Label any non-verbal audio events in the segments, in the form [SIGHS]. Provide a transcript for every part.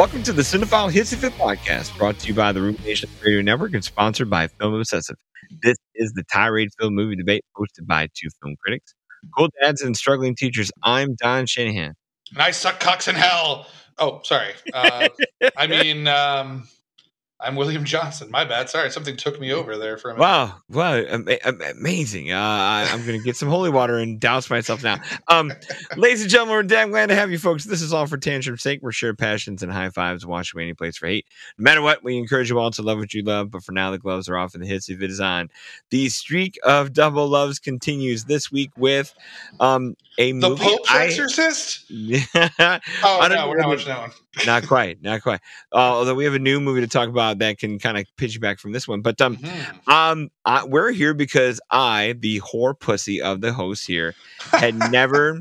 Welcome to the Cinephile Hissy Fit podcast, brought to you by the Rumination Radio Network and sponsored by Film Obsessive. This is the tirade film movie debate hosted by two film critics, cool dads and struggling teachers. I'm Don Shanahan. And I suck cocks in hell. Oh, sorry. Uh, I [LAUGHS] mean, um, I'm William Johnson. My bad. Sorry, something took me over there for a minute. Wow, wow, am- am- amazing! Uh, I- I'm going to get some holy water and douse myself now. Um, ladies and gentlemen, we're damn glad to have you folks. This is all for tantrum's sake. We're shared passions and high fives. Wash away any place for hate. No matter what, we encourage you all to love what you love. But for now, the gloves are off and the hissy fit is on. The streak of double loves continues this week with um a the movie. Pope's I- Exorcist? [LAUGHS] Oh, no, we're not watching that one. not quite, not quite. Uh, although we have a new movie to talk about that can kind of piggyback from this one. But um, Mhm. um, I, we're here because I, the whore pussy of the host here, had never,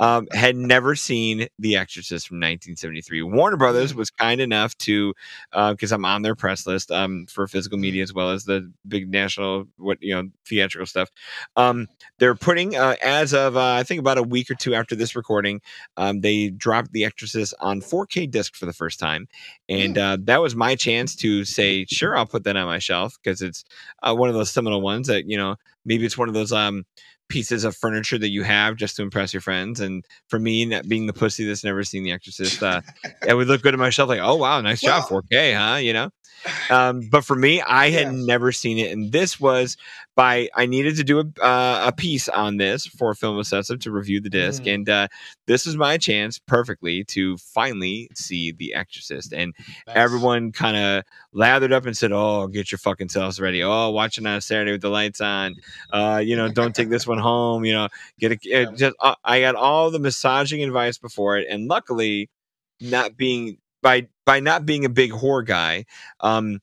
um, had never seen The Exorcist from 1973. Warner Brothers was kind enough to, because I'm on their press list, um, for physical media as well as the big national, what you know, theatrical stuff. Um, they're putting, uh, as of uh, I think about a week or two after this recording, um, they dropped The Exorcist on 4K disc for the first time, and uh, that was my chance to say, sure, I'll put that on my shelf because it's uh, one of those seminal ones that you know maybe it's one of those um pieces of furniture that you have just to impress your friends. And for me, not being the pussy that's never seen The Exorcist, uh, it would look good on my shelf. Like, oh wow, nice job, Well- 4K, huh? You know. [SIGHS] Um, but for me, I had Yes. never seen it, and this was by I needed to do a uh, a piece on this for Film Obsessive to review the disc, Mm. and uh, this is my chance perfectly to finally see The Exorcist. And Nice. everyone kind of lathered up and said, "Oh, get your fucking selves ready. Oh, watching on a Saturday with the lights on. Uh, you know, don't take this one home. You know, get a [LAUGHS] Yeah. uh, just. Uh, I got all the massaging advice before it, and luckily, not being by by not being a big horror guy, um."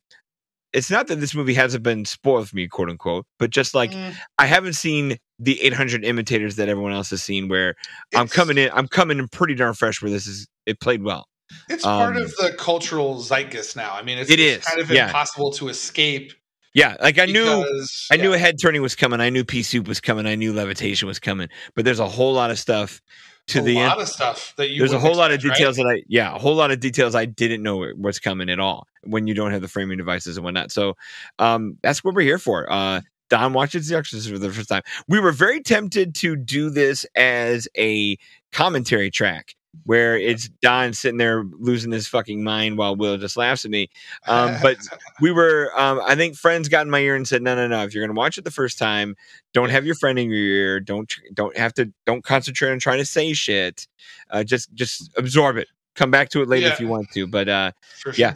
It's not that this movie hasn't been spoiled for me, quote unquote, but just like Mm, I haven't seen the 800 imitators that everyone else has seen. Where I'm coming in, I'm coming in pretty darn fresh. Where this is, it played well. It's part um, of the cultural zeitgeist now. I mean, it's, It it's is, kind of yeah. impossible to escape. Yeah, like I knew because, I knew a head turning was coming. I knew pea soup was coming. I knew levitation was coming. But there's a whole lot of stuff to a the lot end. of stuff that you. There's a whole lot of expect, right? details that I yeah, a whole lot of details I didn't know what's coming at all when you don't have the framing devices and whatnot. So um that's what we're here for. Uh Don watches The Exorcist for the first time. We were very tempted to do this as a commentary track where it's Don sitting there losing his fucking mind while Will just laughs at me. Um, but [LAUGHS] we were um i think friends got in my ear and said no no no if you're gonna watch it the first time don't have your friend in your ear don't don't have to don't concentrate on trying to say shit uh just just absorb it come back to it later if you want to but uh For yeah.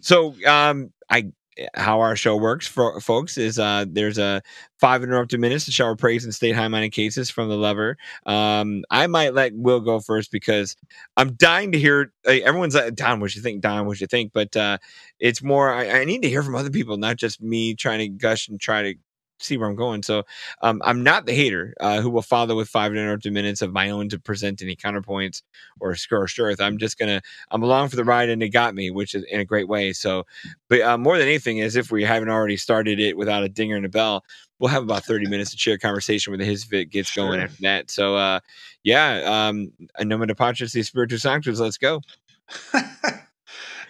so um i how our show works for folks is uh there's a five interrupted minutes to shower praise and state high-minded cases from the lover. Um i might let will go first because i'm dying to hear uh, everyone's like don what you think don what you think but uh it's more I, I need to hear from other people not just me trying to gush and try to see where i'm going. So um i'm not the hater uh who will follow with five interrupted minutes of my own to present any counterpoints or score strength i'm just gonna i'm along for the ride and it got me which is in a great way. So but uh, more than anything as if we haven't already started it without a dinger and a bell we'll have about 30 minutes to share conversation with hissy fit gets going after that. So uh yeah um a nomad apaches the spiritus sanctus let's go. [LAUGHS]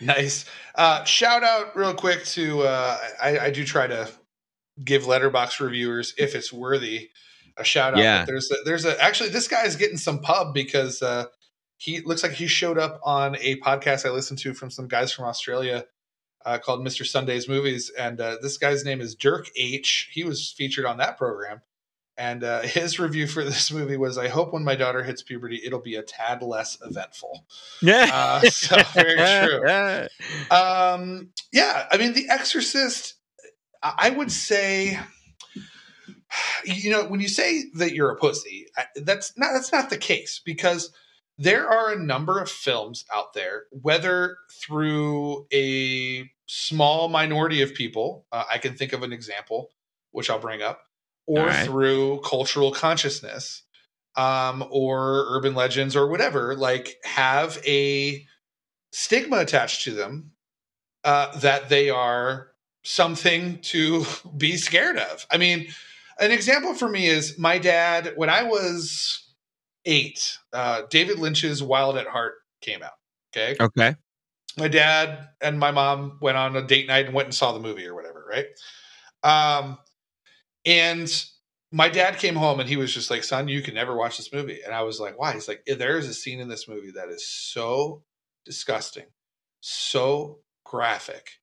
Nice. Uh, shout out real quick to uh, I, I do try to give Letterboxd reviewers if it's worthy a shout out. Yeah. There's a, there's a actually this guy is getting some pub because uh, he looks like he showed up on a podcast I listened to from some guys from Australia uh, called Mr. Sunday's Movies, and uh, this guy's name is Dirk H. He was featured on that program. And uh, [LAUGHS] his review for this movie was, "I hope when my daughter hits puberty, it'll be a tad less eventful." yeah Uh, so very [LAUGHS] true. Um, yeah, I mean, The Exorcist. I would say, you know, when you say that you're a pussy, that's not that's not the case because there are a number of films out there, whether through a small minority of people. Uh, I can think of an example, which I'll bring up, or right. through cultural consciousness, um, or urban legends, or whatever. Like have a stigma attached to them uh, that they are something to [LAUGHS] be scared of. I mean, an example for me is my dad, when I was eight, uh, David Lynch's Wild at Heart came out. Okay. okay my dad and my mom went on a date night and went and saw the movie or whatever, right? Um, and my dad came home and he was just like, "Son, you can never watch this movie." And I was like, "Why?" He's like, "There is a scene in this movie that is so disgusting, so graphic,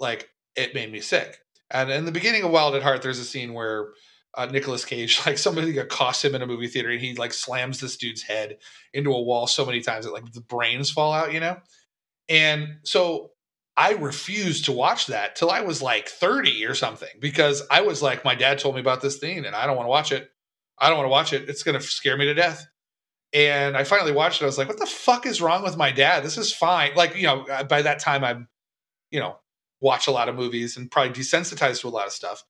like it made me sick." And in the beginning of Wild at Heart, there's a scene where uh, Nicolas Cage, [LAUGHS] like somebody accosts him in a movie theater, and he like slams this dude's head into a wall so many times that like the brains fall out, you know. And so I refused to watch that till I was like 30 or something because I was like, my dad told me about this thing, and I don't want to watch it. I don't want to watch it. It's to scare me to death. And I finally watched it. I was like, what the fuck is wrong with my dad? This is fine. Like, you know, uh, by that time, I'm, you know, watch a lot of movies and probably desensitized to a lot of stuff.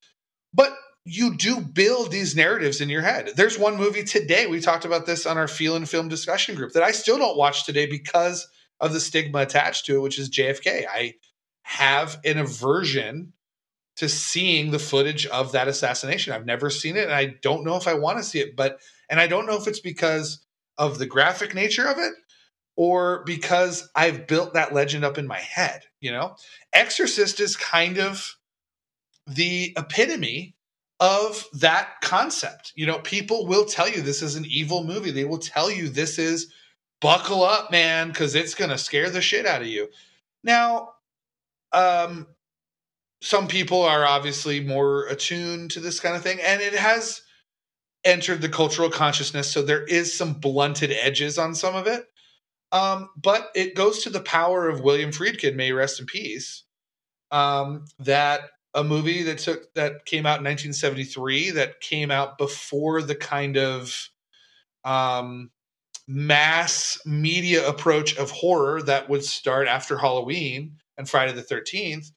But you do build these narratives in your head. There's one movie today, we talked about this on our Feel and Film discussion group that I still don't watch today because of the stigma attached to it, which is JFK. I have an aversion to seeing the footage of that assassination. I've never seen it and I don't know if I want to see it, but and I don't know if it's because of the graphic nature of it or because I've built that legend up in my head, you know? Exorcist is kind of the epitome of that concept. You know, people will tell you this is an evil movie. They will tell you this is buckle up, man, because it's going to scare the shit out of you. Now, um, some people are obviously more attuned to this kind of thing, and it has entered the cultural consciousness. So there is some blunted edges on some of it. Um, but it goes to the power of William Friedkin, may rest in peace. Um, that a movie that took that came out in 1973 that came out before the kind of um, mass media approach of horror that would start after Halloween and Friday the 13th.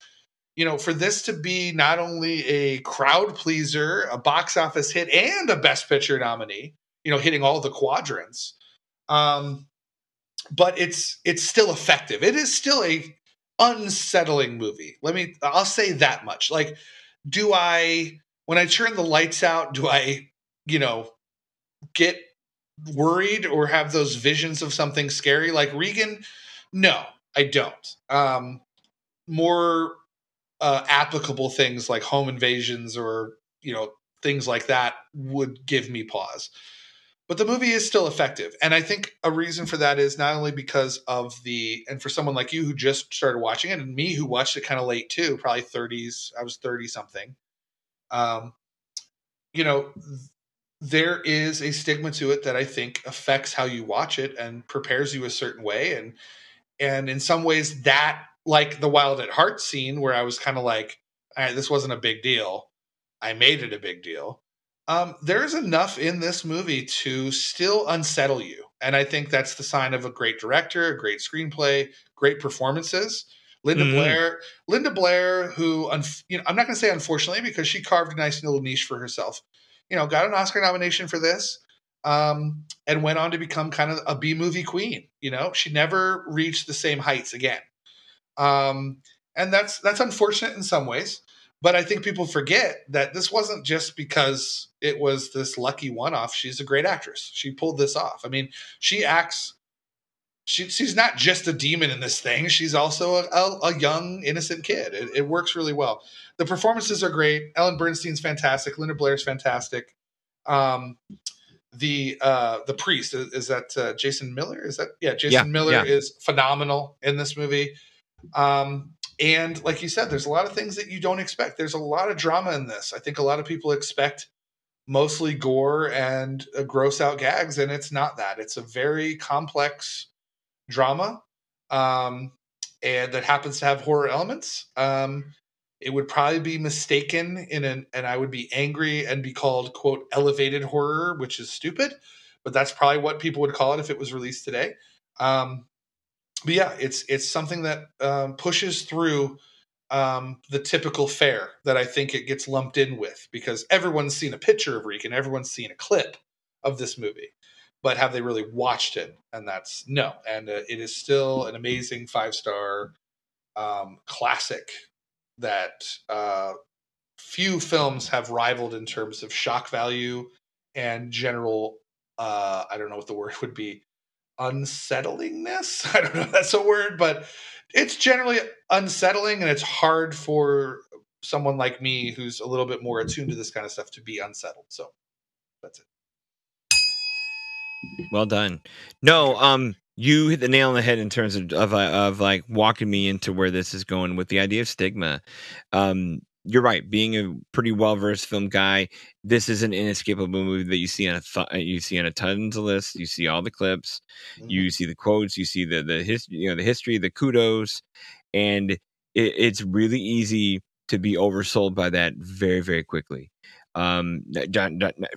You know, for this to be not only a crowd pleaser, a box office hit, and a Best Picture nominee, you know, hitting all the quadrants, um, but it's it's still effective. It is still a unsettling movie. Let me I'll say that much. Like do I when I turn the lights out, do I, you know, get worried or have those visions of something scary like Regan? No, I don't. Um more uh, applicable things like home invasions or, you know, things like that would give me pause but the movie is still effective. And i think a reason for that is not only because of the and for someone like you who just started watching it and me who watched it kind of late too probably 30s i was 30 something um you know there is a stigma to it that i think affects how you watch it and prepares you a certain way. And and in some ways that like the wild at heart scene where i was kind of like all right this wasn't a big deal. I made it a big deal um, there's enough in this movie to still unsettle you. And I think that's the sign of a great director, a great screenplay, great performances. Linda mm-hmm. Blair, Linda Blair, who you know, I'm not going to say unfortunately because she carved a nice little niche for herself. You know, got an Oscar nomination for this, um, and went on to become kind of a B movie queen. You know, she never reached the same heights again, um, and that's that's unfortunate in some ways. But I think people forget that this wasn't just because it was this lucky one off. She's a great actress. She pulled this off. I mean, she acts. She, she's not just a demon in this thing. She's also a, a, a young, innocent kid. It, it, works really well. The performances are great. Ellen Burstyn's fantastic. Linda Blair's fantastic. Um, the uh, the priest is, is that uh, Jason Miller? Is that yeah? Jason yeah, Miller yeah. is phenomenal in this movie. Um, and like you said, there's a lot of things that you don't expect. There's a lot of drama in this. I think a lot of people expect mostly gore and uh, gross out gags, and it's not that. It's a very complex drama, um, and that happens to have horror elements. Um, it would probably be mistaken in an, and I would be angry and be called quote elevated horror, which is stupid, but that's probably what people would call it if it was released today. Um, but yeah, it's it's something that um, pushes through um, the typical fare that I think it gets lumped in with because everyone's seen a picture of Reek and everyone's seen a clip of this movie, but have they really watched it? And that's no. And uh, it is still an amazing five star um, classic that uh, few films have rivaled in terms of shock value and general. Uh, I don't know what the word would be unsettlingness. [LAUGHS] I don't know if that's a word, but it's generally unsettling and it's hard for someone like me who's a little bit more attuned to this kind of stuff to be unsettled. So that's it. Well done. No, um, you hit the nail on the head in terms of of, of like walking me into where this is going with the idea of stigma. Um, you're right. Being a pretty well versed film guy, this is an inescapable movie that you see on a th- uh, you see on a tons of lists. You see all the clips, mm-hmm. you see the quotes, you see the the history, you know, the history, the kudos, and it, it's really easy to be oversold by that very very quickly um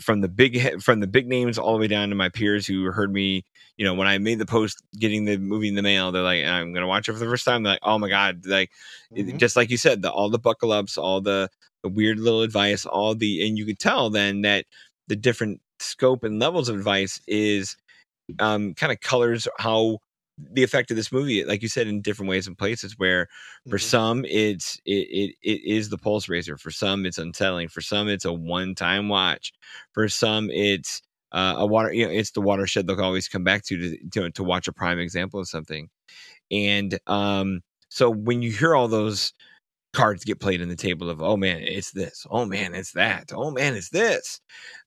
from the big from the big names all the way down to my peers who heard me you know when i made the post getting the movie in the mail they're like i'm gonna watch it for the first time they're like oh my god like mm-hmm. just like you said the all the buckle ups all the the weird little advice all the and you could tell then that the different scope and levels of advice is um kind of colors how the effect of this movie, like you said, in different ways and places. Where for mm-hmm. some it's it, it it is the pulse raiser. For some it's unsettling. For some it's a one time watch. For some it's uh, a water. You know, it's the watershed they'll always come back to to to, to watch a prime example of something. And um, so when you hear all those cards get played in the table of oh man it's this oh man it's that oh man it's this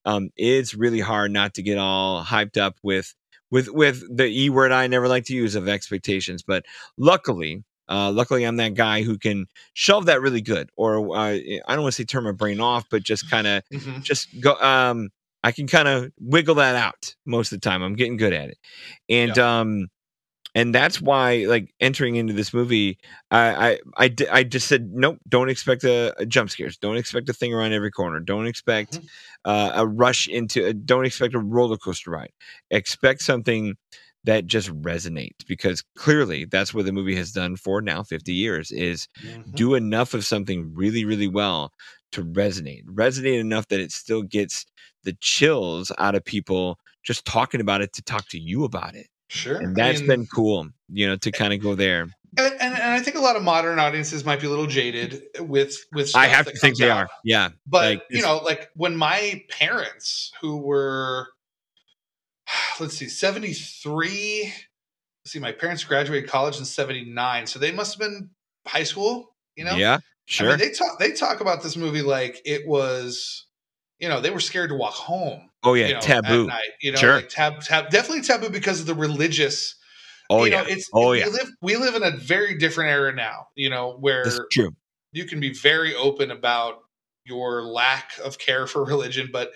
um, it's really hard not to get all hyped up with with with the e word I never like to use of expectations. But luckily, uh, luckily, I'm that guy who can shelve that really good, or uh, I don't want to say turn my brain off, but just kind of mm-hmm. just go. Um, I can kind of wiggle that out most of the time. I'm getting good at it, and yeah. um, and that's why like entering into this movie i i i, I just said nope don't expect a, a, jump scares. Don't expect a thing around every corner. Don't expect mm-hmm. uh, a rush into a, don't expect a roller coaster ride. Expect something that just resonates. Because clearly that's what the movie has done for now 50 years is mm-hmm. do enough of something really really well to resonate. Resonate enough that it still gets the chills out of people just talking about it to talk to you about it Sure. And that's I mean, been cool, you know, to kind of go there. And, and, and, I think a lot of modern audiences might be a little jaded with with. I have to think they out. are. Yeah, but like, you know, like when my parents, who were, [SIGHS] let's see, seventy three. See, my parents graduated college in seventy nine, so they must have been high school. You know. Yeah. Sure. I mean, they talk. They talk about this movie like it was you know, they were scared to walk home. Oh yeah, you know, taboo. Night, you know, sure. like tab, tab, definitely taboo because of the religious. Oh you yeah. Know, it's, oh we yeah. Live, we live in a very different era now. You know, where That's true. You can be very open about your lack of care for [LAUGHS] religion, but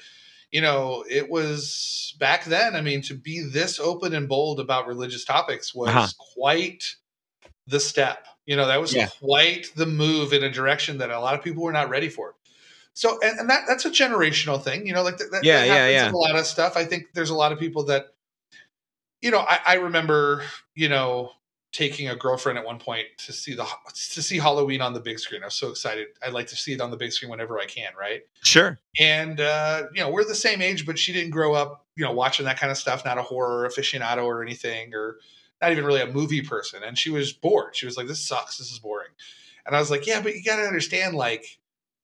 you know, it was back then. I mean, to be this open and bold about religious topics was uh-huh. quite the step. You know, that was yeah. quite the move in a direction that a lot of people were not ready for. So, and, and that that's a generational thing, you know, like that, yeah, that yeah, yeah. a lot of stuff. I think there's a lot of people that, you know, I, I remember, you know, taking a girlfriend at one point to see the to see Halloween on the big screen. I was so excited. I'd like to see it on the big screen whenever I can, right? Sure. And uh, you know, we're the same age, but she didn't grow up, you know, watching that kind of stuff, not a horror aficionado or anything, or not even really a movie person. And she was bored. She was like, This sucks, this is boring. And I was like, Yeah, but you gotta understand, like,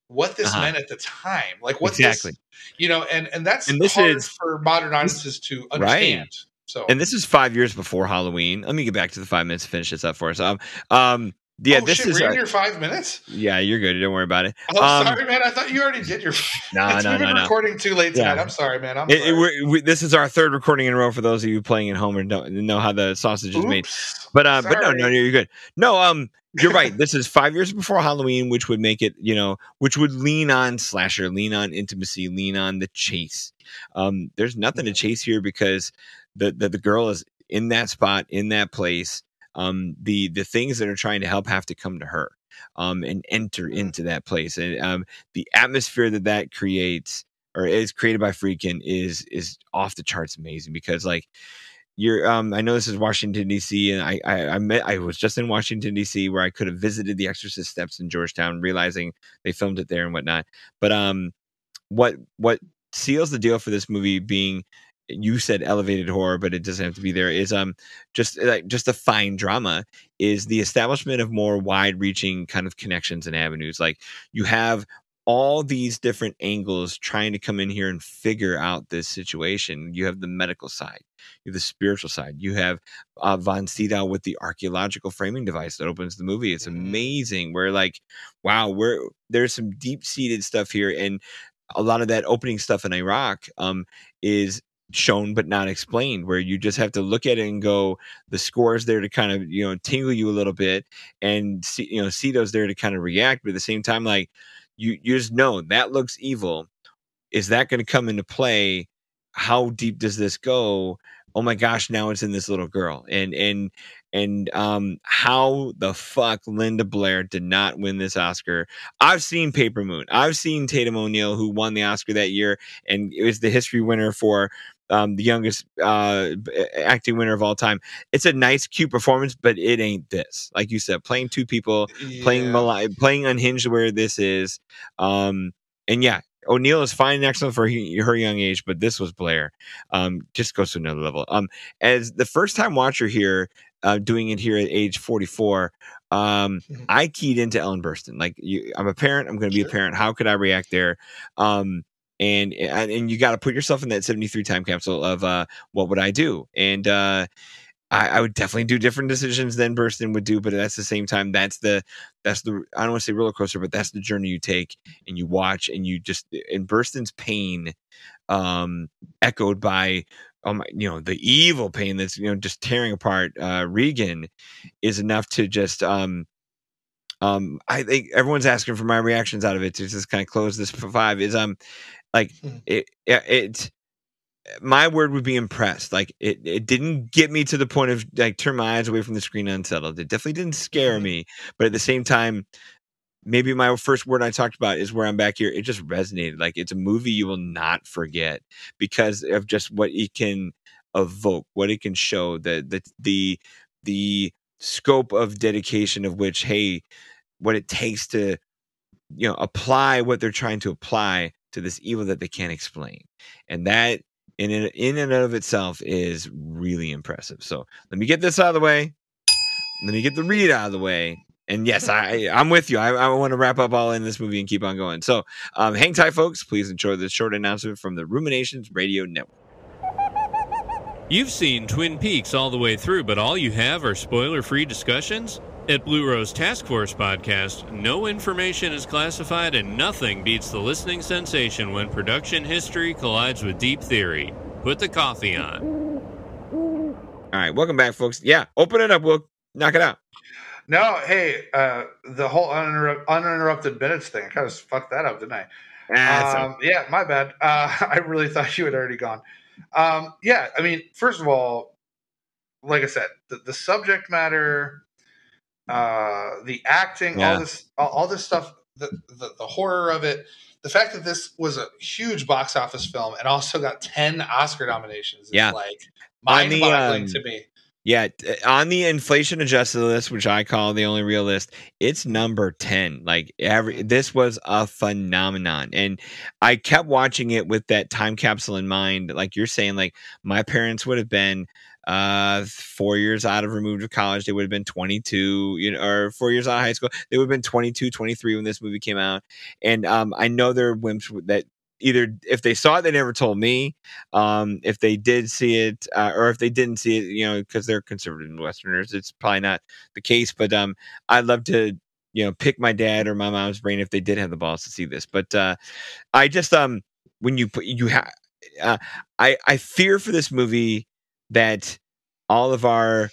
what this uh-huh. meant at the time. Like what exactly. This, you know, and and that's and this hard is, for modern audiences to understand. Right. So and this is five years before Halloween. Let me get back to the five minutes to finish this up for us. Um, um yeah, oh, this shit, is in your five minutes. Yeah, you're good. Don't worry about it. Oh, um, sorry, man. I thought you already did your. [LAUGHS] No, no, We've been no, recording too late tonight. Yeah. I'm sorry, man. I'm. It, it, we, this is our third recording in a row for those of you playing at home and don't know how the sausage is Oops. made. But uh, but no, no, you're good. No, um, you're right. This is five years before Halloween, which would make it, you know, which would lean on slasher, lean on intimacy, lean on the chase. Um, there's nothing to chase here because the, the the girl is in that spot, in that place um, the the things that are trying to help have to come to her um, and enter mm-hmm. into that place. And um, the atmosphere that that creates or is created by Friedkin is is off the charts amazing because like you're um I know this is Washington D.C. and I, I I met I was just in Washington D.C. where I could have visited the Exorcist steps in Georgetown, realizing they filmed it there and whatnot. But um, what what seals the deal for this movie being you said elevated horror, but it doesn't have to be there. Is um just like just a fine drama is the establishment of more wide reaching kind of connections and avenues. Like you have all these different angles trying to come in here and figure out this situation. You have the medical side, you have the spiritual side, you have uh, Von Sydow with the archaeological framing device that opens the movie. It's Mm-hmm. amazing. We're like, wow, we're there's some deep seated stuff here, and a lot of that opening stuff in Iraq um, is shown but not explained where you just have to look at it and go the score is there to kind of you know tingle you a little bit and see you know Sydow's there to kind of react but at the same time like you you just know that looks evil. Is that going to come into play? How deep does this go? Oh my gosh now it's in this little girl. And and and um how the fuck linda blair did not win this oscar. I've seen paper moon. I've seen tatum o'neal who won the oscar that year and it was the history winner for um, the youngest uh, acting winner of all time. It's a nice, cute performance, but it ain't this. Like you said, playing two people, playing Yeah. mali- playing unhinged where this is. Um, and yeah, O'Neal is fine and excellent for he, her young age, but this was Blair. Um, just goes to another level. Um, as the first time watcher here, uh, doing it here at age 44, um, Mhm. I keyed into Ellen Burstyn. Like you, I'm a parent. I'm going to be Sure. a parent. How could I react there? Um, and and, and you got to put yourself in that 73 time capsule of uh, what would I do? And uh, I, I would definitely do different decisions than Burstyn would do, but that's the same time. That's the that's the I don't want to say roller coaster, but that's the journey you take and you watch and you just and Burstyn's pain, um, echoed by oh my, you know, the evil pain that's you know just tearing apart uh, Regan, is enough to just um. Um, I think everyone's asking for my reactions out of it to just kind of close this for five. Is um, like Mhm. it, it, my word would be impressed. Like it, it didn't get me to the point of like turn my eyes away from the screen unsettled. It definitely didn't scare Mhm. me, but at the same time, maybe my first word I talked about is where I'm back here. It just resonated. Like it's a movie you will not forget because of just what it can evoke, what it can show, the the the the scope of dedication of which, hey, what it takes to you know apply what they're trying to apply to this evil that they can't explain and that in in and of itself is really impressive. So let me get this out of the way. Let me get the read out of the way. And yes i i'm with you. I, I want to wrap up all in this movie and keep on going. So um, hang tight folks. Please enjoy this short announcement from the ruminations radio network. You've seen Twin Peaks all the way through, but all you have are spoiler free discussions? At Blue Rose Task Force Podcast, no information is classified and nothing beats the listening sensation when production history collides with deep theory. Put the coffee on. all right welcome back folks yeah open it up we'll knock it out No, hey, uh, the whole uninterrupt, uninterrupted minutes thing, I kind of fucked that up, didn't I? Ah, so- Um, yeah, my bad. Uh, [LAUGHS] I really thought you had already gone. Um, yeah, I mean, first of all, like I said, the, the subject matter, uh, the acting, Yeah. all this, all, this stuff, the, the the horror of it, the fact that this was a huge box office film and also got ten Oscar nominations, is Yeah. like mind-boggling um, to me. Yeah, on the inflation adjusted list, which I call the only real list, it's number 10. Like every this was a phenomenon. And I kept watching it with that time capsule in mind. Like you're saying, like my parents would have been uh four years out of removed of college they would have been 22 you know or four years out of high school they would have been 22 23 when this movie came out. And um i know there are wimps that either if they saw it they never told me um if they did see it uh, or if they didn't see it you know because they're conservative westerners it's probably not the case but um i'd love to you know pick my dad or my mom's brain if they did have the balls to see this but uh i just um when you put you have uh, i i fear for this movie that all of our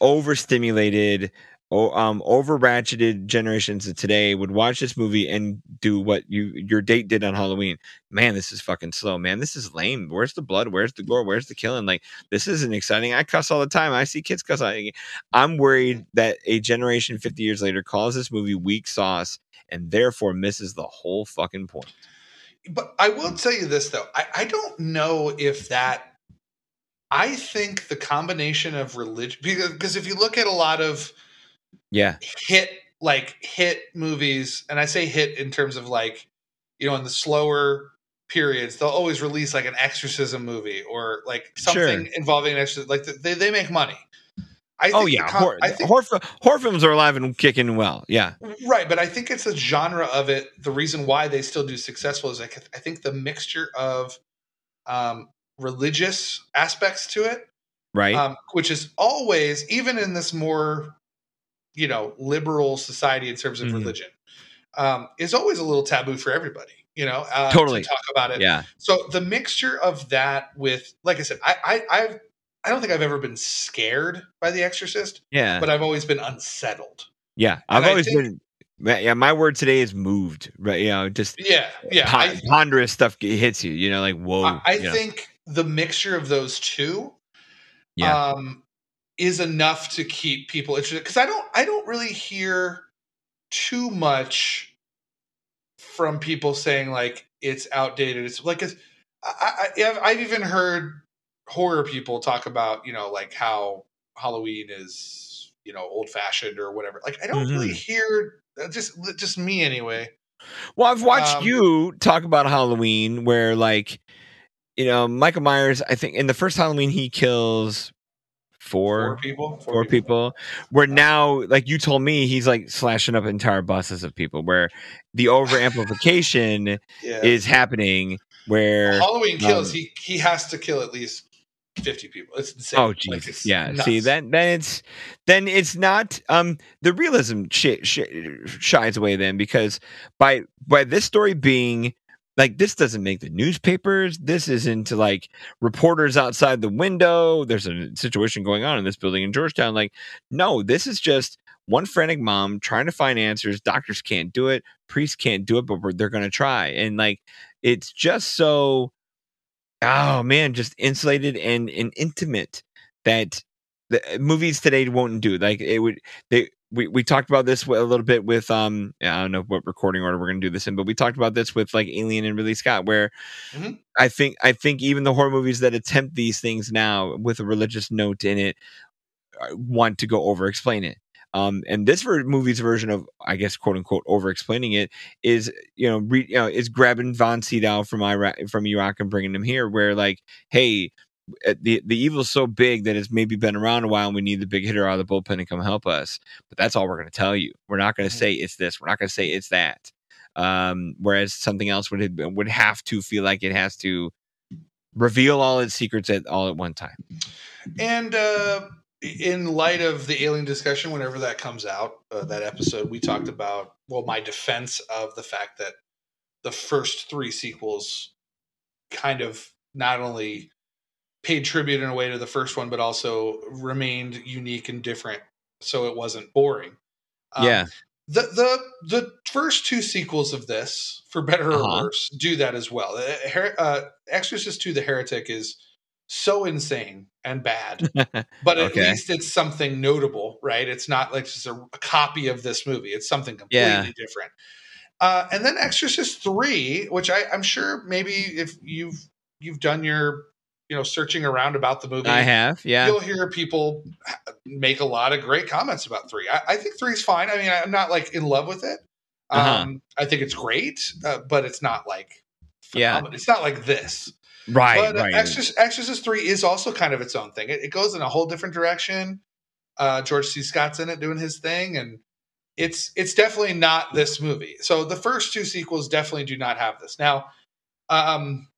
overstimulated um over ratcheted generations of today would watch this movie and do what you your date did on halloween. Man this is fucking slow man. This is lame. Where's the blood? Where's the gore? Where's the killing? Like this isn't exciting. I cuss all the time. I see kids cuss i'm worried that a generation 50 years later calls this movie weak sauce and therefore misses the whole fucking point. But I will tell you this though, I, I don't know if that. I think the combination of religion, because, because if you look at a lot of yeah hit like hit movies, and I say hit in terms of like, you know, in the slower periods, they'll always release like an exorcism movie or like something involving an exorcism. Like they they make money. I oh yeah, com- horror, think, horror, horror, films are alive and kicking well. Yeah, right. But I think it's a genre of it. The reason why they still do successful is like I think the mixture of um, religious aspects to it, right? Um, which is always even in this more you know liberal society in terms of mm-hmm. religion, um, is always a little taboo for everybody. You know, uh, totally to talk about it. Yeah. So the mixture of that with, like I said, I, I I've I don't think I've ever been scared by The Exorcist. Yeah. But I've always been unsettled. Yeah. I've always think, been yeah, my word today is moved. Right. You know, just yeah, yeah. I, ponderous stuff hits you, you know, like whoa. I, I think. The mixture of those two yeah. um is enough to keep people interested. Because I don't I don't really hear too much from people saying like it's outdated. It's like it's I, I I've even heard horror people talk about, you know, like how Halloween is, you know, old fashioned or whatever. Like I don't mm-hmm. really hear uh, just just me anyway. Well, I've watched um, you talk about Halloween where like you know, Michael Myers, I think in the first Halloween he kills four, four people, four, four people. people. Where now, like you told me, he's like slashing up entire buses of people. Where the over amplification [LAUGHS] yeah. is happening. Where Halloween kills, um, he he has to kill at least 50 people. It's insane. Oh Jesus! Like, yeah. Nuts. See then then it's then it's not um the realism sh- sh- shies away then because by by this story being like this doesn't make the newspapers. This isn't like reporters outside the window. There's a situation going on in this building in Georgetown. Like no, this is just one frantic mom trying to find answers. Doctors can't do it. Priests can't do it, but they're going to try. And like it's just so oh man, just insulated and, and intimate that the uh, movies today won't do. Like it would they we, we talked about this a little bit with um I don't know what recording order we're gonna do this in, but we talked about this with like Alien and Ridley Scott, where mm-hmm. I think I think even the horror movies that attempt these things now with a religious note in it uh, want to go over explain it. Um, and this ver- movie's version of, I guess, quote unquote, over explaining it is, you know, re- you know, is grabbing Von Sydow from Iraq, from Iraq and bringing him here, where like, hey, the the evil's so big that it's maybe been around a while and we need the big hitter out of the bullpen to come help us. But that's all we're going to tell you. We're not going to mm-hmm. say it's this. We're not going to say it's that. Um, whereas something else would have, would have to feel like it has to reveal all its secrets at all at one time. And uh, in light of the alien discussion, whenever that comes out, uh, that episode, we talked about well, my defense of the fact that the first three sequels kind of not only paid tribute in a way to the first one, but also remained unique and different, so it wasn't boring. Um, yeah. The the the first two sequels of this, for better or uh-huh. worse, do that as well. Uh, Exorcist II: The Heretic is so insane and bad, [LAUGHS] but at okay. least it's something notable, right? It's not like just a, a copy of this movie. It's something completely yeah. different. Uh, and then Exorcist Three, which I, I'm sure maybe if you've you've done your you know searching around about the movie, I have, yeah, you'll hear people make a lot of great comments about Three. I, I think Three is fine. I mean, I'm not like in love with it. Uh-huh. Um, I think it's great, uh, but it's not like phenomenal. yeah, it's not like this. Right, but, uh, right. Exorcist, Exorcist Three is also kind of its own thing. It, it goes in a whole different direction. Uh, George C. Scott's in it doing his thing, and it's it's definitely not this movie. So the first two sequels definitely do not have this. Now, um,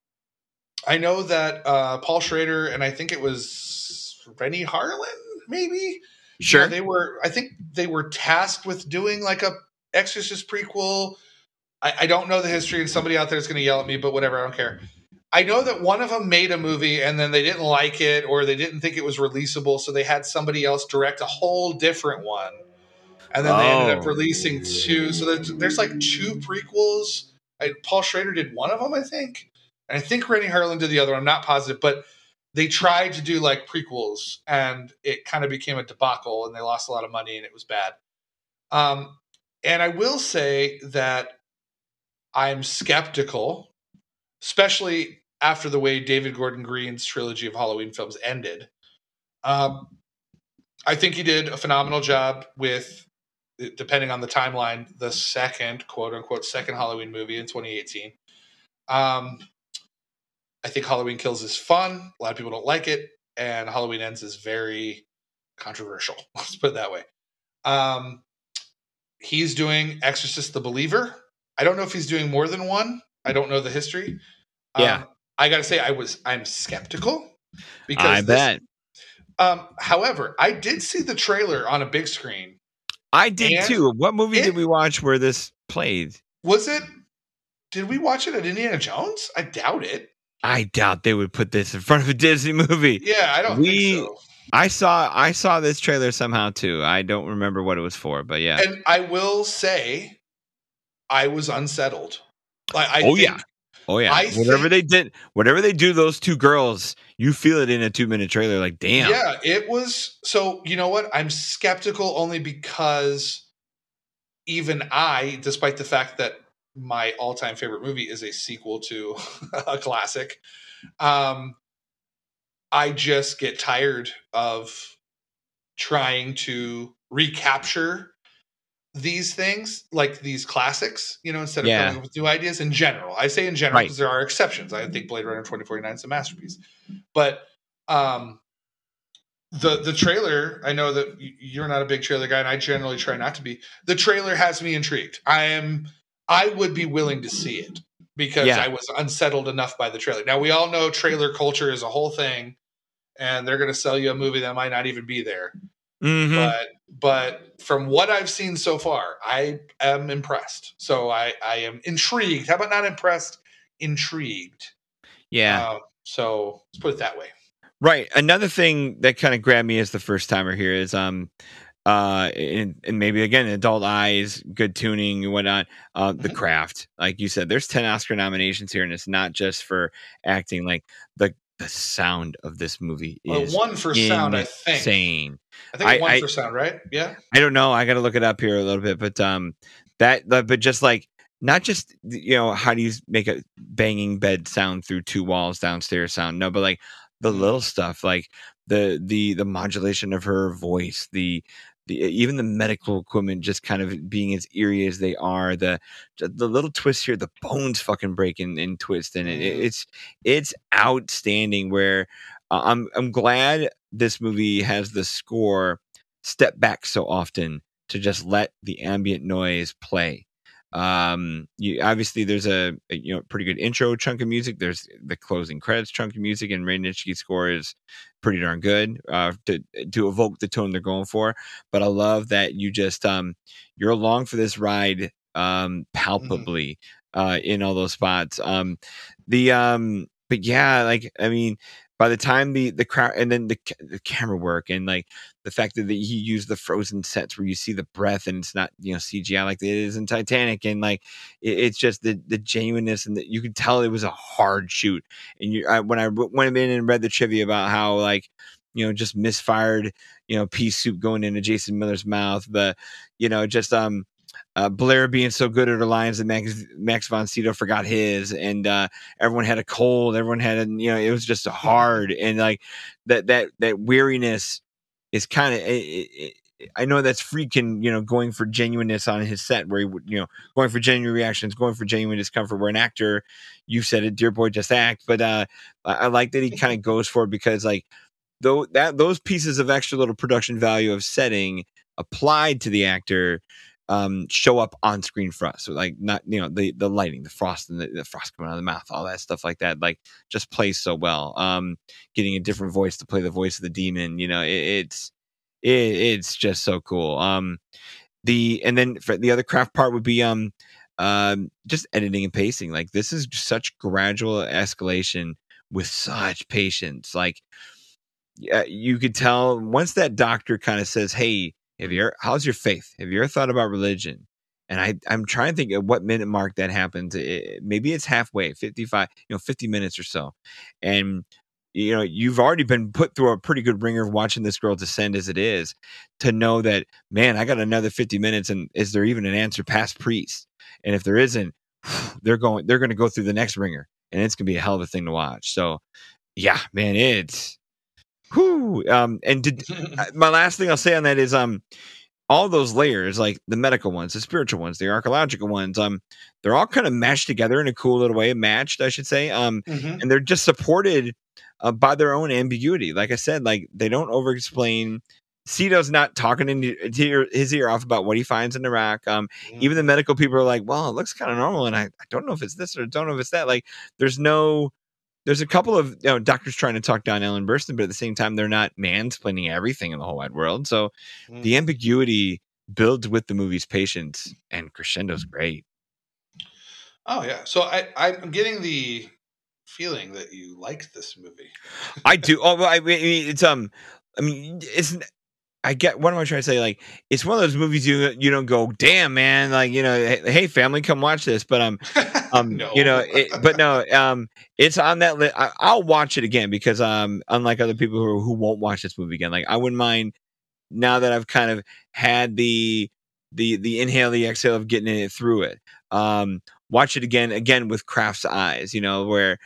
I know that uh, Paul Schrader and I think it was Renny Harlin, maybe. Sure, know, they were. I think they were tasked with doing like a Exorcist prequel. I, I don't know the history, and somebody out there is going to yell at me, but whatever. I don't care. I know that one of them made a movie and then they didn't like it or they didn't think it was releasable, so they had somebody else direct a whole different one. And then oh. they ended up oh. releasing two. So there's, there's like two prequels. I, Paul Schrader did one of them, I think. I think Renny Harlin did the other. One. I'm not positive, but they tried to do like prequels and it kind of became a debacle and they lost a lot of money and it was bad. Um, and I will say that I'm skeptical, especially after the way David Gordon Green's trilogy of Halloween films ended. Um, I think he did a phenomenal job with, depending on the timeline, the second quote unquote second Halloween movie in 2018. Um, I think Halloween Kills is fun. A lot of people don't like it, and Halloween Ends is very controversial. [LAUGHS] Let's put it that way. Um, he's doing Exorcist the Believer. I don't know if he's doing more than one. I don't know the history. Yeah. Um, I got to say, I was I'm skeptical because I this- bet. Um, however, I did see the trailer on a big screen. I did too. What movie it- did we watch where this played? Was it? Did we watch it at Indiana Jones? I doubt it. I doubt they would put this in front of a Disney movie. Yeah, I don't We- think so. I saw I saw this trailer somehow too. I don't remember what it was for, but yeah. And I will say, I was unsettled. Like, I Oh, yeah. Oh yeah. I whatever think- they did, whatever they do, those two girls, you feel it in a two minute trailer. Like, damn. Yeah, it was. So you know what? I'm skeptical only because even I, despite the fact that my all-time favorite movie is a sequel to [LAUGHS] a classic, um, I just get tired of trying to recapture these things like these classics you know instead of Yeah. coming up with new ideas in general. I say in general Right. because there are exceptions. I think blade runner 2049 is a masterpiece. But um the the trailer i know that you're not a big trailer guy and i generally try not to be. The trailer has me intrigued. I am i would be willing to see it because Yeah. i was unsettled enough by the trailer now we all know trailer culture is a whole thing and they're going to sell you a movie that might not even be there Mhm. but but from what i've seen so far i am impressed so i i am intrigued how about not impressed intrigued yeah. Uh, so let's put it that way Right. Another thing that kind of grabbed me as the first timer here is um uh and, and maybe again adult eyes, good tuning and whatnot. Uh the Mhm. craft. Like you said, there's 10 Oscar nominations here, and it's not just for acting, like the the sound of this movie well, is one for sound i think insane. i think I- one I- for sound right yeah I don't know. I got to look it up here a little bit, but um, that but just like not just you know how do you make a banging bed sound through two walls downstairs sound? No, but like the Mhm. little stuff, like the the the modulation of her voice, the the even the medical equipment just kind of being as eerie as they are, the the little twist here, the bones fucking breaking and twist, and it, Mhm. it's it's outstanding. Where uh, I'm I'm glad this movie has the score step back so often to just let the ambient noise play. Um, you obviously there's a, a, you know pretty good intro chunk of music. There's the closing credits chunk of music, and Ray Nitschke's score is pretty darn good uh, to to evoke the tone they're going for. But I love that you just um you're along for this ride um palpably uh in all those spots. Um, the um, but yeah, like I mean, by the time the the crowd and then the the camera work and like the fact that he used the frozen sets where you see the breath and it's not you know CGI like it is in Titanic and like it, it's just the the genuineness and that you could tell it was a hard shoot. And you I, when I went in and read the trivia about how like you know just misfired you know pea soup going into Jason Miller's mouth the you know just um uh, Blair being so good at her lines that Max Max von Sydow forgot his, and uh, everyone had a cold. Everyone had, a, you know, it was just hard, and like that that that weariness is kind of. I know that's freaking, you know, going for genuineness on his set, where he would, you know, going for genuine reactions, going for genuine discomfort. Where an actor, you said it, dear boy, just act. But uh, I, I like that he kind of goes for it because, like, though that those pieces of extra little production value of setting applied to the actor um, show up on screen for us. So like not you know the the lighting, the frost and the, the frost coming out of the mouth, all that stuff like that, like just plays so well. Um, getting a different voice to play the voice of the demon, you know, it, it's it, it's just so cool. Um, the and then for the other craft part would be um um just editing and pacing. Like this is such gradual escalation with such patience. Like yeah, you could tell once that doctor kind of says, "Hey, have you how's your faith? Have you ever thought about religion?" And I, I'm trying to think of what minute mark that happens. It, maybe it's halfway, 55, you know, 50 minutes or so. And, you know, you've already been put through a pretty good ringer watching this girl descend as it is to know that, man, I got another 50 minutes. And is there even an answer past priest? And if there isn't, [SIGHS] they're going, they're going to go through the next ringer and it's going to be a hell of a thing to watch. So, yeah, man, it's, whoo. Um, and did, uh, [LAUGHS] my last thing I'll say on that is, um, all those layers, like the medical ones, the spiritual ones, the archaeological ones, um, they're all kind of mashed together in a cool little way, matched, I should say. Um, Mhm. and they're just supported uh, by their own ambiguity. Like I said, like they don't over explain Sydow's not talking into his ear off about what he finds in Iraq. Um, mm. even the medical people are like, "Well, it looks kind of normal," and I, I don't know if it's this or don't know if it's that. Like, there's no, there's a couple of you know doctors trying to talk down Ellen Burstyn, but at the same time, they're not mansplaining everything in the whole wide world. So mm. the ambiguity builds with the movie's patience, and crescendo's great. Oh yeah, so I I'm getting the feeling that you liked this movie. I [LAUGHS] do. Oh, I mean, it's um, I mean, it's. I get what am I trying to say? Like, it's one of those movies you you don't go, damn man, like you know, hey, family, come watch this. But um, um, [LAUGHS] no. you know, it, but no, um, it's on that list. I'll watch it again because um, unlike other people who who won't watch this movie again, like I wouldn't mind now that I've kind of had the the the inhale, the exhale of getting it through it. Um, watch it again, again with Kraft's eyes, you know, where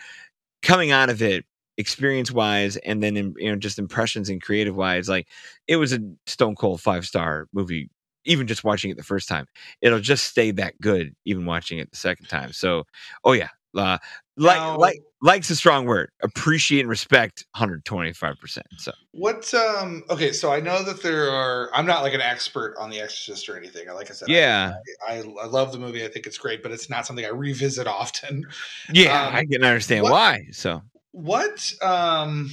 coming out of it, experience wise, and then in, you know just impressions and creative wise, like it was a stone cold five star movie. Even just watching it the first time, it'll just stay that good. Even watching it the second time. So, oh yeah, uh, like now, like likes a strong word. Appreciate and respect 125%. So what um okay, so I know that there are I'm not like an expert on The Exorcist or anything. Like I said, yeah. I, I, I love the movie. I think it's great, but it's not something I revisit [LAUGHS] often. Yeah, um, I can understand what, why. So what um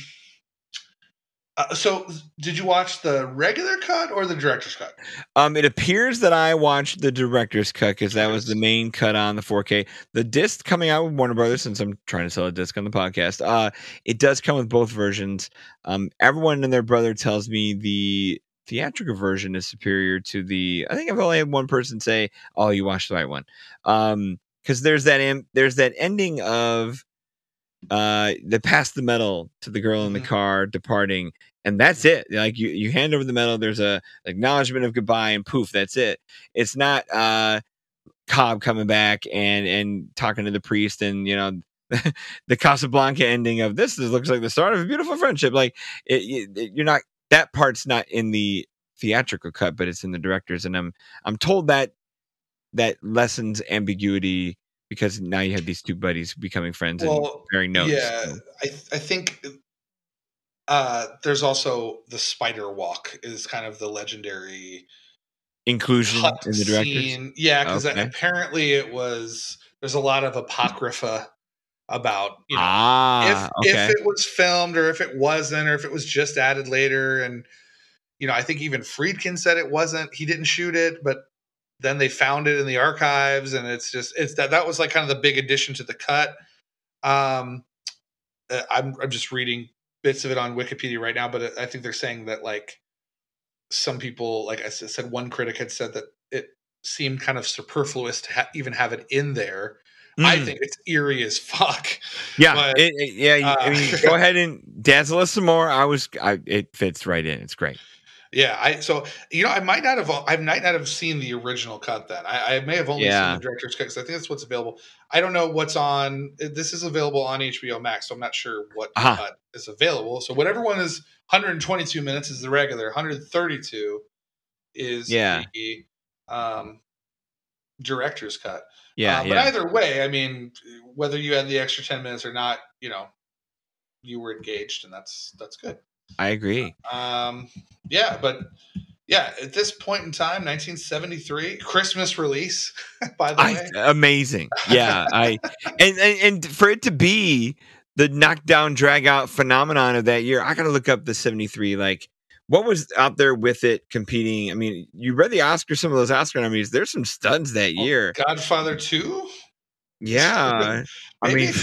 uh, so, did you watch the regular cut or the director's cut? Um, it appears that I watched the director's cut because that was the main cut on the 4K. The disc coming out with Warner Brothers, since I'm trying to sell a disc on the podcast, uh, it does come with both versions. Um, everyone and their brother tells me the theatrical version is superior to the. I think I've only had one person say, "Oh, you watched the right one," um, because there's that there's that ending of uh they pass the medal to the girl in the mm-hmm. car departing and that's it. Like you you hand over the medal there's a acknowledgement of goodbye and poof that's it. It's not uh cobb coming back and and talking to the priest and you know [LAUGHS] the casablanca ending of this is, looks like the start of a beautiful friendship. Like it, it, you're not that part's not in the theatrical cut but it's in the director's and i'm i'm told that that lessens ambiguity because now you have these two buddies becoming friends well, and comparing notes. Yeah, I I think uh, there's also the spider walk is kind of the legendary inclusion in the director. Yeah, because okay. apparently it was there's a lot of apocrypha about you know ah, if okay. if it was filmed or if it wasn't or if it was just added later and you know I think even Friedkin said it wasn't he didn't shoot it but then they found it in the archives and it's just it's that that was like kind of the big addition to the cut. Um uh, i'm i'm just reading bits of it on wikipedia right now but i think they're saying that like some people like i said one critic had said that it seemed kind of superfluous to ha- even have it in there. Mm. i think it's eerie as fuck yeah but, it, it, yeah uh, i mean [LAUGHS] go ahead and dazzle us some more. I was I, it fits right in. It's great yeah, I so you know I might not have I might not have seen the original cut then. I, I may have only yeah. seen the director's cut because I think that's what's available. I don't know what's on. This is available on HBO Max, so I'm not sure what uh-huh. cut is available. So whatever one is 122 minutes is the regular. 132 is yeah. the um, director's cut. Yeah, uh, but yeah. either way, I mean, whether you had the extra 10 minutes or not, you know, you were engaged, and that's that's good. I agree. Um, yeah, but yeah, at this point in time, 1973, Christmas release. [LAUGHS] By the I, way, amazing. Yeah, I [LAUGHS] and, and and for it to be the knockdown drag out phenomenon of that year, I got to look up the 73. Like, what was out there with it competing? I mean, you read the Oscar, some of those Oscar nominees. There's some studs that oh, year. Godfather 2. Yeah, [LAUGHS] I mean.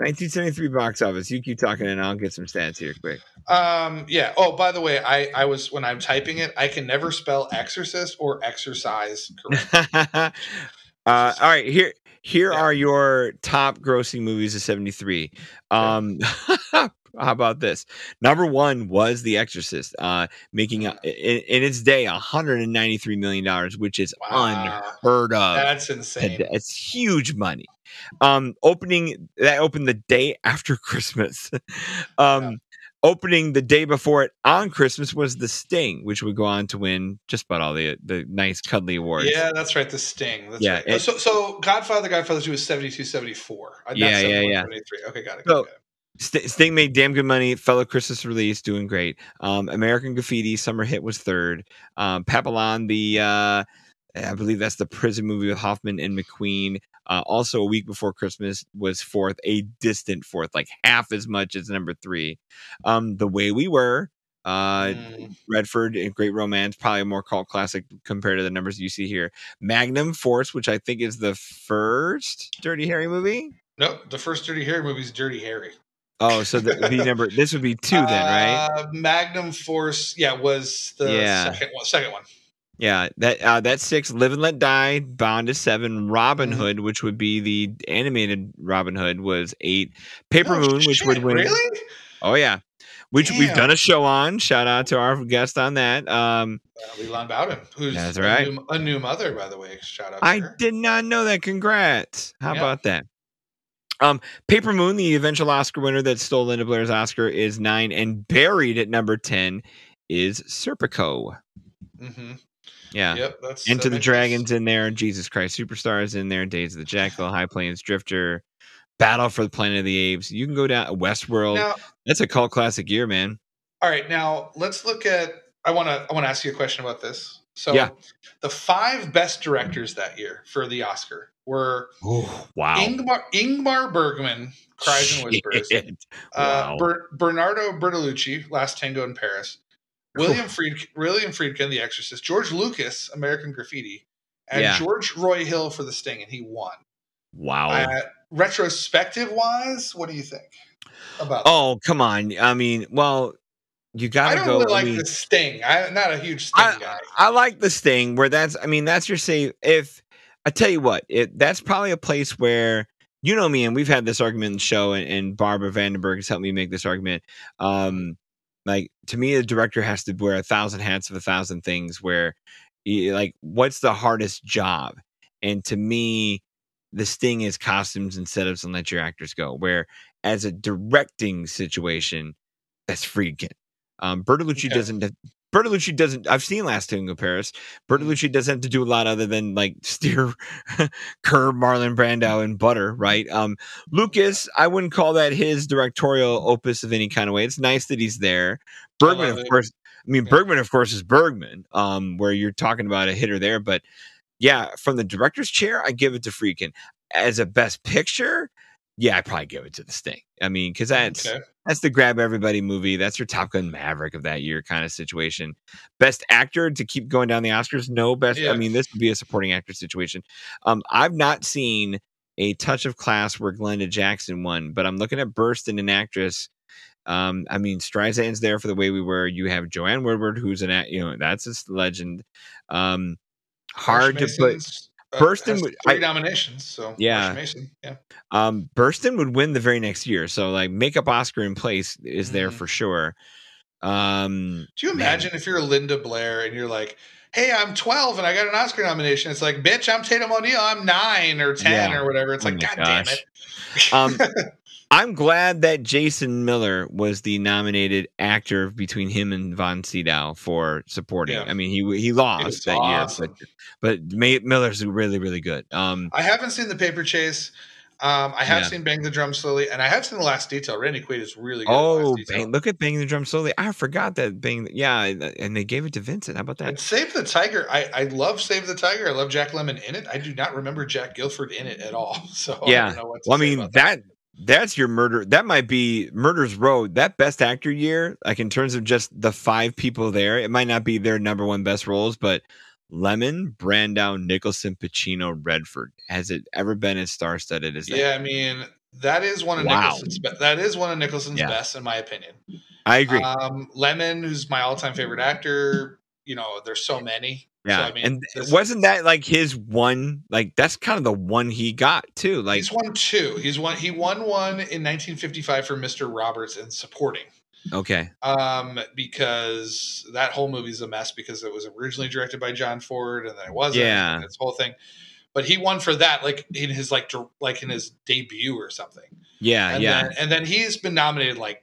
1973 box office. You keep talking, and I'll get some stats here quick. Um, yeah. Oh, by the way, I I was when I'm typing it, I can never spell exorcist or exercise [LAUGHS] uh, all right, here here yeah. are your top grossing movies of 73. Um, [LAUGHS] how about this? Number one was The Exorcist, uh, making a, in, in, its day 193 million dollars, which is wow. unheard of. That's insane. It's huge money um opening that opened the day after [LAUGHS] christmas um yeah. opening the day before it on christmas was the sting which would go on to win just about all the the nice cuddly awards yeah that's right the sting that's yeah right. it, so, so godfather godfather 2 was 72 74 yeah yeah yeah okay got it, so, got it. Sting made damn good money. Fellow Christmas release, doing great. Um, American Graffiti, summer hit was third. Um, Papillon, the uh, I believe that's the prison movie with Hoffman and McQueen. Uh, also, a week before Christmas was fourth, a distant fourth, like half as much as number three. Um, the Way We Were, uh, Mm, Redford and Great Romance, probably a more cult classic compared to the numbers you see here. Magnum Force, which I think is the first Dirty Harry movie. no, the first Dirty Harry movie is Dirty Harry. Oh, so would be number. This would be [LAUGHS] two then, right? Uh, Magnum Force, yeah, was the Yeah. second one. Second one. Yeah, that uh, that's six. Live and Let Die. Bond is seven. Robin Mhm. Hood, which would be the animated Robin Hood, was eight. Paper Oh, Moon, which would win. Really? Oh yeah, which we've done a show on. Shout out to our guest on that. Um, Uh, Leland Bowden, who's That's a new- a new mother, by the way. Shout out to I her. did not know that. Congrats. How Yeah. about that? Um, Paper Moon, the eventual Oscar winner that stole Linda Blair's Oscar, is nine, and buried at number ten is Serpico. hmm Yeah. Yep, that's Into that the Dragons in there, Jesus Christ Superstars in there, Days of the Jackal, High Plains Drifter, Battle for the Planet of the Apes. You can go down Westworld. Now, That's a cult classic year, man. all right, now let's look at. I want to. I want to ask you a question about this. So, Yeah. the five best directors that year for the Oscar were Oh, wow. Ingmar Ingmar Bergman, Cries and Whispers, Shit. uh, Ber- Bernardo Bertolucci, Last Tango in Paris, William Fried, William Friedkin, The Exorcist, George Lucas, American Graffiti, and Yeah. George Roy Hill for The Sting, and he won. Wow. Uh, retrospective wise, what do you think about? oh, come on. I mean, well, you that? got I to don't go. really I like mean, The Sting. I'm not a huge Sting I, guy. I like the sting where that's I mean that's your say if I tell you what it that's probably a place where you know me and we've had this argument in the show and, and Barbara Vandenberg has helped me make this argument um like to me a director has to wear a thousand hats of a thousand things where like what's the hardest job and to me the sting is costumes and setups and let your actors go where as a directing situation that's freaking. um Bertolucci Okay. doesn't Bertolucci doesn't. I've seen Last Tango in Paris. Bertolucci doesn't have to do a lot other than like [LAUGHS] steer, curb Marlon Brando and butter, right? Um, Lucas, I wouldn't call that his directorial opus of any kind of way. It's nice that he's there. Bergman, of course. I mean, Yeah. Bergman, of course, is Bergman. Um, where you're talking about a hitter there, but yeah, from the director's chair, I give it to Friedkin. As a best picture, yeah, I probably give it to the Sting. I mean, because that's Okay. that's the grab everybody movie. That's your Top Gun Maverick of that year kind of situation. Best actor to keep going down the Oscars. No best. Yeah. I mean, this would be a supporting actor situation. Um, I've not seen a touch of class where Glenda Jackson won, but I'm looking at Burstyn an actress. Um, I mean, Streisand's there for the way we were. You have Joanne Woodward, who's an, you know, that's a legend. Um, hard to Marsh put. Uh, Burstyn would- three I- nominations. So Yeah. Mason, yeah. Um, Burstyn would win the very next year, so like makeup Oscar in place is there Mhm. for sure. Um, Do you Man. imagine if you're Linda Blair and you're like, "Hey, I'm 12 and I got an Oscar nomination"? It's like, "Bitch, I'm Tatum O'Neal. I'm nine or 10 Yeah. or whatever." It's Oh like, "God damn it!" Um, [LAUGHS] I'm glad that Jason Miller was the nominated actor between him and Von Sydow for supporting. Yeah. I mean, he he lost that awesome. year, but but May, Miller's really really good. Um, I haven't seen the Paper Chase. Um, I have Yeah. seen Bang the Drum Slowly, and I have seen the Last Detail. Randy Quaid is really good. oh, bang, look at Bang the drum slowly. I forgot that bang. Yeah, and they gave it to Vincent. How about that? And Save the Tiger. I, I love Save the Tiger. I love Jack Lemmon in it. I do not remember Jack Gilford in it at all. [LAUGHS] So I Yeah. don't know what to Well, I mean about that that's your murder. That might be Murder's Road. That best actor year, like in terms of just the five people there, it might not be their number one best roles, but Lemmon, Brando, Nicholson, Pacino, Redford. Has it ever been as star studded as that? Yeah, I mean that is one of Wow. Nicholson's be- that is one of Nicholson's Yeah. best in my opinion. I agree. Um, Lemmon, who's my all-time favorite actor. You know, there's so many. Yeah, so, I mean, and this- wasn't that like his one? Like that's kind of the one he got too. Like he's won two. He's won. He won one in 1955 for Mr. Roberts in supporting. okay, Um, because that whole movie's a mess because it was originally directed by John Ford and then it wasn't. Yeah. this whole thing. But he won for that, like in his like like in his debut or something. yeah, And yeah, Then, and then he's been nominated like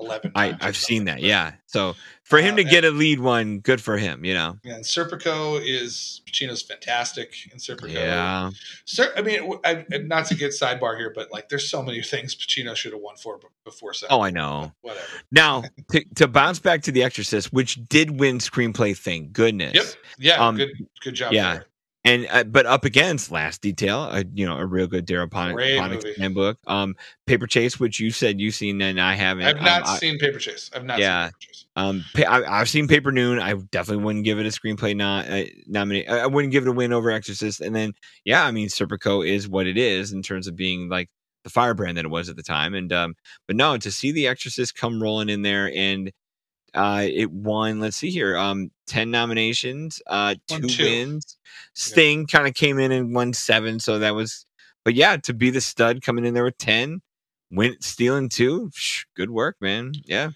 eleven. I times or I've seen that. Yeah. So for him Uh, to get a lead one, good for him. You know. Yeah, and Serpico is Pacino's fantastic in Serpico. Yeah. Sir, I mean, I, not to get sidebar here, but like, there's so many [LAUGHS] things Pacino should have won for before. Serpico. Oh, I know. Whatever. Now [LAUGHS] to, to bounce back to The Exorcist, which did win screenplay. Thank goodness. Yep. Yeah. Um, good. Good job. yeah. there. And uh, but up against Last Detail, uh, you know, a real good Daryl Pon- Great Ponix handbook. Um, Paper Chase, which you said you've seen and I haven't. I've Um, not I- seen Paper Chase. I've not Yeah. seen Paper Chase. Um, I, I've seen Paper Noon. I definitely wouldn't give it a screenplay not uh, nominate. I I wouldn't give it a win over Exorcist. And then, yeah, I mean, Serpico is what it is in terms of being like the firebrand that it was at the time. And um, but no, to see the Exorcist come rolling in there and uh, it won. Let's see here. Um, ten nominations, uh, two, two. wins. Sting kind of came in and won seven, so that was. But yeah, to be the stud coming in there with ten, win stealing two, psh, good work, man. Yeah.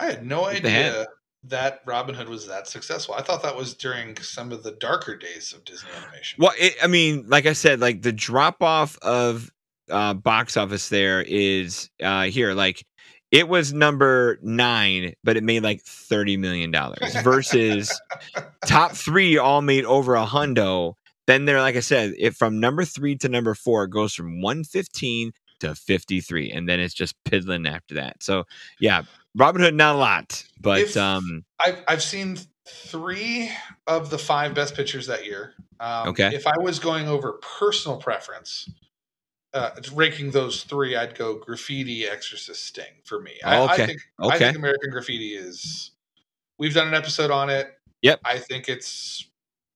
I had no What idea that Robin Hood was that successful. I thought that was during some of the darker days of Disney animation. Well, it, I mean, like I said, like the drop off of uh, box office there is uh, here. Like it was number nine, but it made like thirty million dollars versus [LAUGHS] top three all made over a hundo. Then they're like I said, it from number three to number four it goes from one fifteen to fifty three, and then it's just piddling after that. So yeah, Robin Hood not a lot, but If- um, I've I've seen three of the five best pictures that year. Um, Okay. If I was going over personal preference, uh, ranking those three, I'd go Graffiti, Exorcist, Sting for me. I, I Okay. think I think American Graffiti is. We've done an episode on it. Yep. I think it's.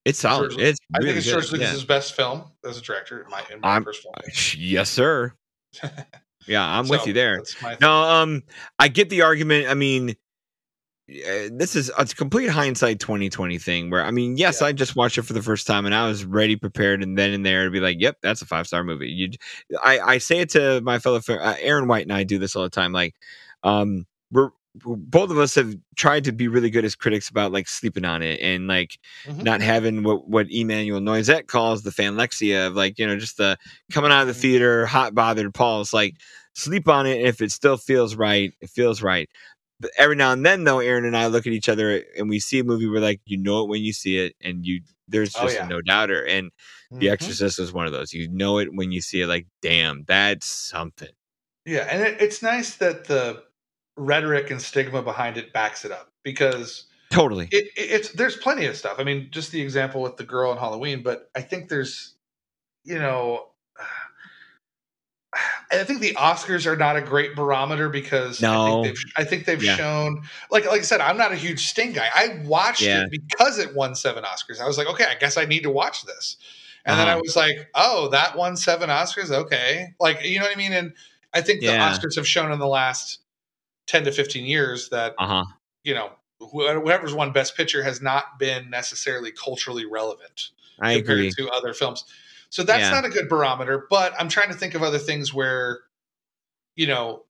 it's solid. George- It's I really think it's good. George yeah. Lucas's best film as a director. In my, in my I'm- personal. opinion. [LAUGHS] Yes, sir. [LAUGHS] Yeah, I'm with you there. No, um, I get the argument. I mean, uh, this is a complete hindsight 2020 thing. Where I mean, yes, Yeah. I just watched it for the first time and I was ready, prepared, and then and there to be like, "Yep, that's a five star movie." You, I, I say it to my fellow uh, Aaron White and I do this all the time. Like, um, we're both of us have tried to be really good as critics about like sleeping on it and like Mhm. not having what what Emmanuel Noisette calls the fanlexia of like you know just the coming out of the theater hot bothered pulse like sleep on it and if it still feels right it feels right every now and then though Aaron and I look at each other and we see a movie we're like you know it when you see it and you there's Oh, just yeah. no doubter and The Mhm. Exorcist was one of those you know it when you see it like damn that's something Yeah, and it, it's nice that the rhetoric and stigma behind it backs it up because totally it, it, it's there's plenty of stuff. I mean, just the example with the girl in Halloween, but I think there's, you know, I think the Oscars are not a great barometer because I think they've, I think they've Yeah. shown like like I said, I'm not a huge Sting guy. I watched Yeah. it because it won seven Oscars. I was like, okay, I guess I need to watch this. And then I Uh-huh. was like, oh, that won seven Oscars. Okay, like you know what I mean. And I think the Oscars have shown in the last ten to fifteen years that uh-huh you know wh- whoever's won Best Picture has not been necessarily culturally relevant I compared agree to other films. So that's Yeah. not a good barometer. But I'm trying to think of other things where, you know,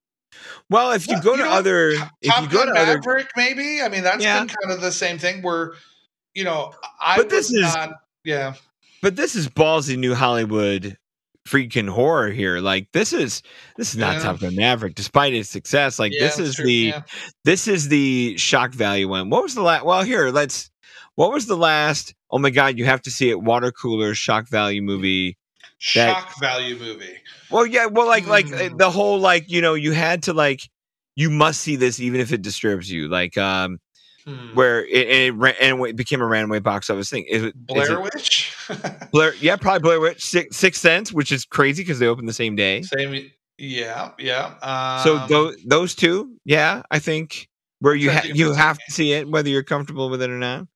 well if you Well, go you to know other if Top you go Gun to other Maverick, maybe. I mean, that's Yeah. been kind of the same thing where, you know, I But this is- not. Yeah, But this is ballsy new Hollywood freaking horror here. Like this is this is not Yeah. Top Gun Maverick, despite its success. Like yeah, this is true. the Yeah. this is the shock value one. What was the last? Well, here let's. What was the last? Oh my God! You have to see it. Water cooler shock value movie. That- shock value movie. Well, yeah. Well, like like uh, Hmm. the whole like you know you had to like you must see this even if it disturbs you. Like um Hmm. where it, and it, ran, and it became a runaway box office thing. Is, it- is Blair it Witch. [LAUGHS] Blair, yeah, probably Blair Witch, Six, Sixth Sense, which is crazy because they opened the same day. Same. Yeah, yeah. Um, So those those two, yeah, I think where you ha- you [LAUGHS] have to see it whether you're comfortable with it or not.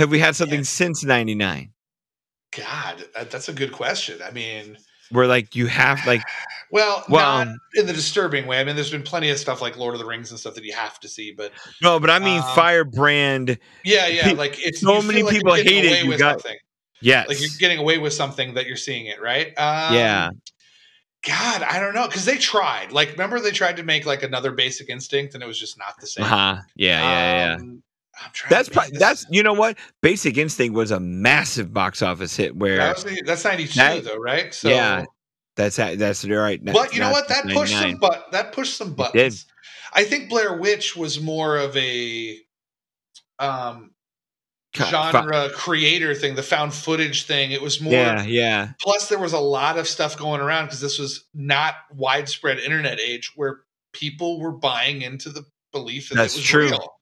Have we had something Yeah. since '99 God, that, that's a good question. I mean, where like you have [SIGHS] like well, Well, not um, in the disturbing way. I mean, there's been plenty of stuff like Lord of the Rings and stuff that you have to see, but no, but I mean Um, Firebrand. yeah, yeah. Like it's so many like people hate it, you got- something. Yes, Like you're getting away with something that you're seeing it, right? Um, yeah, God, I don't know because they tried. Like, remember they tried to make like another Basic Instinct, and it was just not the same. uh-huh. yeah, yeah, yeah. That's to pro- man, this- that's you know what Basic Instinct was a massive box office hit where that the- that's 92 That- though, right? So Yeah. That's that's right. But you know what? That pushed some but that pushed some buttons. I think Blair Witch was more of a um genre creator thing, the found footage thing. It was more Yeah, yeah. Plus there was a lot of stuff going around because this was not widespread internet age where people were buying into the belief that That's it was true. real.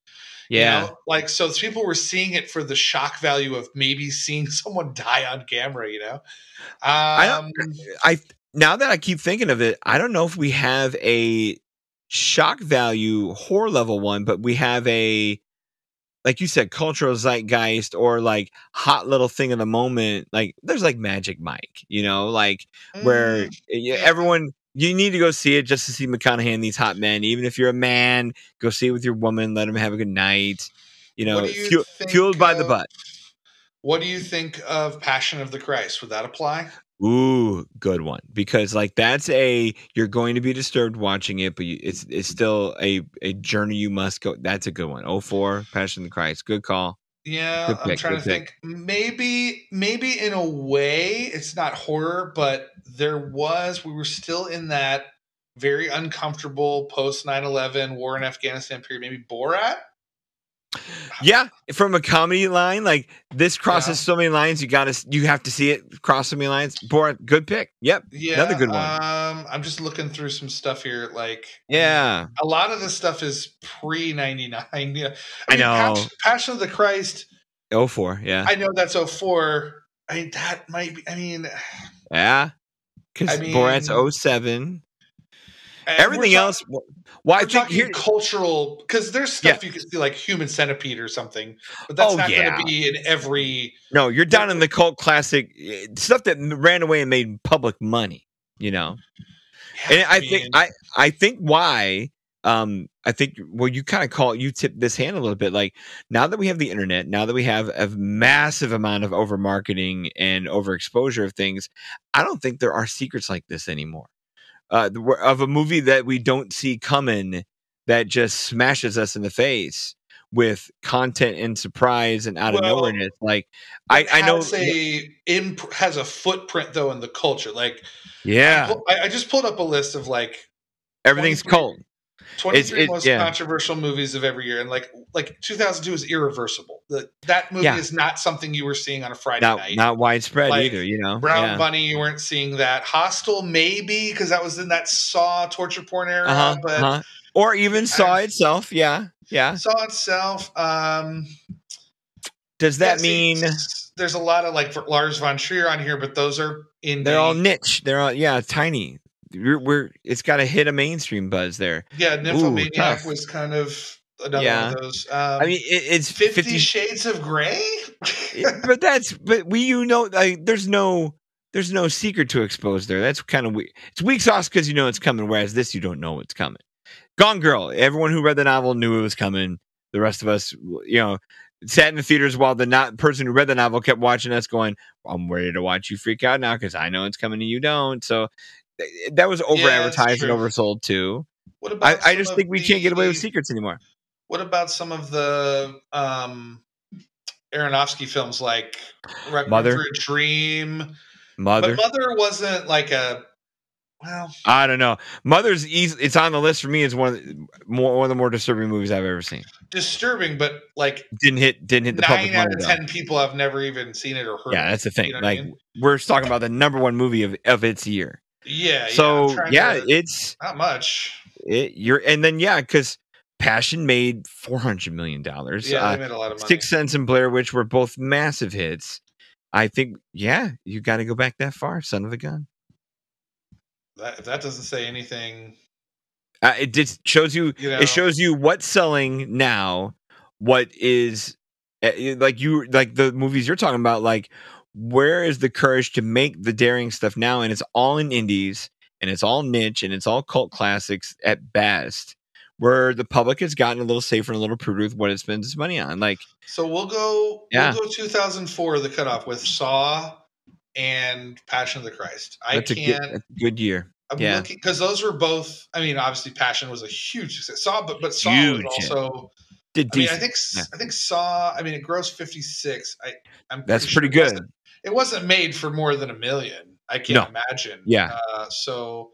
Yeah. You know, like so people were seeing it for the shock value of maybe [LAUGHS] seeing someone die on camera, you know. Um, I I now that I keep thinking of it, I don't know if we have a shock value horror level one, but we have a like you said, cultural zeitgeist or like hot little thing of the moment. Like there's like Magic Mike, you know, like where Mm, everyone you need to go see it just to see McConaughey and these hot men. Even if you're a man, go see it with your woman. Let them have a good night. You know, you fuel, fueled by the butt. What do you think of Passion of the Christ? Would that apply? Ooh, good one. Because like that's a you're going to be disturbed watching it, but you, it's it's still a a journey you must go. That's a good one. Oh four, Passion of the Christ. Good call. Yeah, Good I'm pick, trying to think. Maybe, maybe in a way, it's not horror, but there was. We were still in that very uncomfortable post 9/11 war in Afghanistan period. Maybe Borat. Yeah, from a comedy line, like this crosses Yeah. so many lines. You got to you have to see it cross so many lines. Borat, good pick. Yep. Yeah, Another good one. Um, I'm just looking through some stuff here. Like, Yeah. a lot of this stuff is pre 99. Yeah, I know. Passion, Passion of the Christ. 04, Yeah. I know that's 04. I mean, that might be. I mean, yeah. Because I Borat's 07. Everything we're Why We're think talking here. cultural because there's stuff you can see like Human Centipede or something, but that's Oh, not yeah. going to be in every. No, you're down in the cult classic eh, stuff that ran away and made public money. You know. and I think I I think why um I think well you kind of call you tip this hand a little bit like now that we have the internet now that we have a massive amount of over marketing and overexposure of things I don't think there are secrets like this anymore uh of a movie that we don't see coming that just smashes us in the face with content and surprise and out of Well, nowhereness like I I know has a imp- has a footprint though in the culture. Like, yeah I, I just pulled up a list of like everything's 23 cult 23 it- most yeah. controversial movies of every year, and like like 2002 is irreversible. The, that movie Yeah. is not something you were seeing on a Friday not night. not widespread Like, either you know Brown yeah. Bunny, you weren't seeing that. Hostel, maybe because that was in that Saw torture porn era, uh-huh, but uh-huh. or even saw I- itself yeah yeah Saw itself. Um, does that mean there's a lot of like Lars von Trier on here, but those are in they're all niche they're all yeah tiny we're, we're it's got to hit a mainstream buzz there yeah. Nymphomaniac tough. was kind of another Yeah. one of those. Um, i mean it, it's Fifty 50, Shades of Grey. but that's but we you know like there's no there's no secret to expose there that's kind of weak it's weak sauce because you know it's coming whereas this you don't know what's coming gone girl everyone who read the novel knew it was coming the rest of us you know sat in the theaters while the not person who read the novel kept watching us going i'm ready to watch you freak out now because i know it's coming and you don't so that was over Yeah, advertised and oversold too what I, about? I some just think we can't get away with secrets anymore What about some of the um, Aronofsky films like Mother. for a Dream? mother But Mother wasn't like a well. I don't know. Mother's easy. It's on the list for me. It's one of the more one of the more disturbing movies I've ever seen. disturbing, but like Didn't hit didn't hit the public nine out of though. ten people have never even seen it or heard. Yeah, that's the thing. You know what I like mean? we're talking about the number one movie of, of its year. Yeah. So yeah, yeah, it's not much. it, you're and then yeah, because Passion made four hundred million dollars. Yeah, uh, they made a lot of money. Sixth Sense and Blair Witch were both massive hits. I think yeah, you got to go back that far, son of a gun. That, if that doesn't say anything, Uh, it just shows you you know, it shows you what's selling now what is uh, like you like the movies you're talking about like where is the courage to make the daring stuff now and it's all in indies and it's all niche and it's all cult classics at best where the public has gotten a little safer and a little pruder with what it spends its money on like So we'll go. Yeah. We'll go 2004, the cutoff with Saw and Passion of the Christ. I that's a good, can't. that's a good year I'm yeah. looking because those were both. I mean, obviously, Passion was a huge success. Saw, but but Saw Huge was also. did I mean, I think Yeah. I think Saw. I mean, it grossed 56. I I'm that's sure pretty it good It wasn't made for more than a million. I can't no. imagine. Yeah. Uh, so,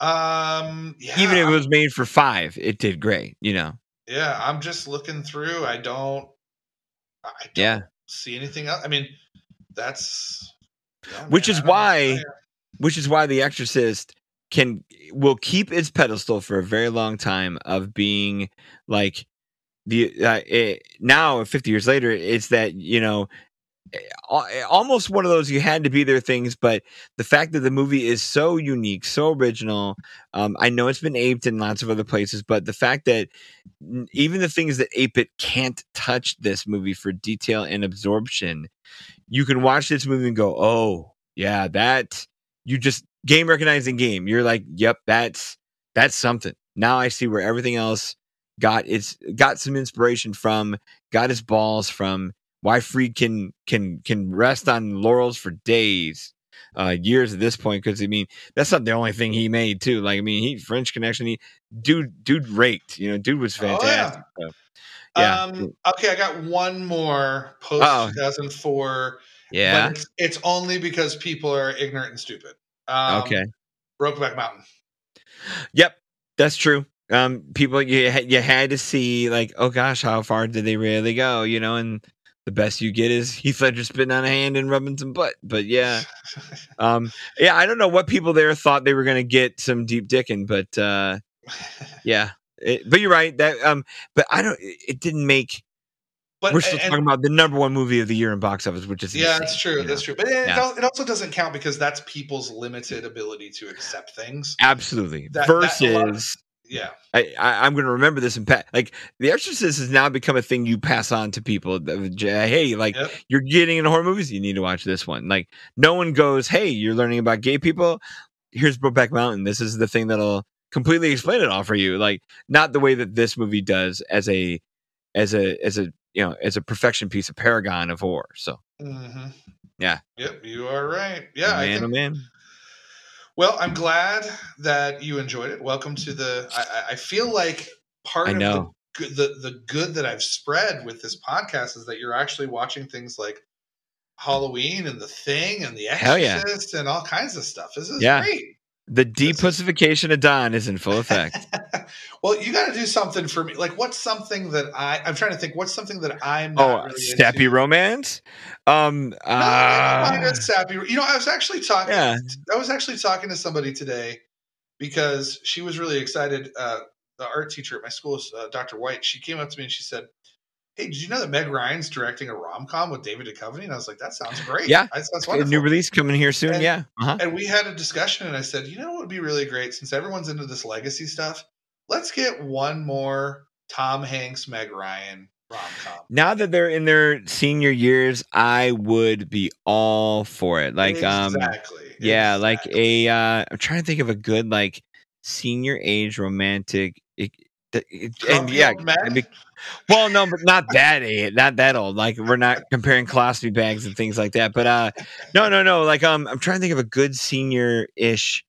um, yeah, even if it was made for five, it did great. You know. Yeah, I'm just looking through. I don't. I don't yeah. see anything else. I mean, that's. Yeah, which man, is why, which is why The Exorcist can will keep its pedestal for a very long time of being like the uh, it, now 50 years later it's that you know almost one of those you had to be there things but the fact that the movie is so unique so original um, i know it's been aped in lots of other places but the fact that even the things that ape it can't touch this movie for detail and absorption you can watch this movie and go oh yeah that you just game recognizing game. You're like, yep, that's that's something. Now I see where everything else got its got some inspiration from, got its balls from. Why Friedkin can can rest on laurels for days, uh, years at this point. Because I mean, that's not the only thing he made too. Like I mean, he French Connection. He dude dude raked. You know, dude was fantastic. Oh, yeah. So, yeah. Um, okay, I got one more post 2004. Yeah. It's, it's, only because people are ignorant and stupid. Um, okay. Brokeback Mountain. Yep, that's true. Um, people you you had to see like, oh gosh, how far did they really go? You know, and the best you get is Heath Ledger spitting on a hand and rubbing some butt. But yeah, [LAUGHS] um, yeah, I don't know what people there thought they were going to get some deep dicking, but uh, [LAUGHS] yeah, it, but you're right that um, but I don't. It didn't make but, We're still and, talking about the number one movie of the year in box office, which is yeah, insane, that's true. That's know? true. But it, yeah. it, also doesn't count because that's people's limited ability to accept things. Absolutely. That, Versus, yeah, I, I am going to remember this and pa- like The Exorcist has now become a thing you pass on to people. Hey, like yep. you're getting into horror movies, you need to watch this one. Like no one goes, hey, you're learning about gay people. Here's Brokeback Mountain. This is the thing that'll completely explain it all for you. Like not the way that this movie does as a as a as a you know as a perfection piece, a paragon of horror. So, mm-hmm. yeah, yep, you are right. Yeah, man, think, oh man. Well, I'm glad that you enjoyed it. Welcome to the. I, I feel like part I know. of the, the the good that I've spread with this podcast is that you're actually watching things like Halloween and The Thing and The Exorcist yeah. and all kinds of stuff. This is yeah. great. The depussification of Don is in full effect. [LAUGHS] well, you got to do something for me. Like, what's something that I? I'm trying to think. What's something that I'm not oh, really sappy into? romance. Um, no, uh, sappy. You know, I was actually talking. Yeah. I was actually talking to somebody today because she was really excited. Uh, the art teacher at my school, uh, Dr. White, she came up to me and she said, hey, did you know that Meg Ryan's directing a rom com with David Duchovny? And I was like, that sounds great. Yeah, that's, that's wonderful. A new release coming here soon. And, yeah, uh-huh. and we had a discussion, and I said, you know what would be really great since everyone's into this legacy stuff. Let's get one more Tom Hanks, Meg Ryan rom com. Now that they're in their senior years, I would be all for it. Like, um, exactly. um, yeah, exactly. like a. Uh, I'm trying to think of a good like senior age romantic. It, it, and yeah, well, no, but not that age, not that old. Like we're not comparing colostomy bags and things like that. But uh, no, no, no. Like um, I'm trying to think of a good senior-ish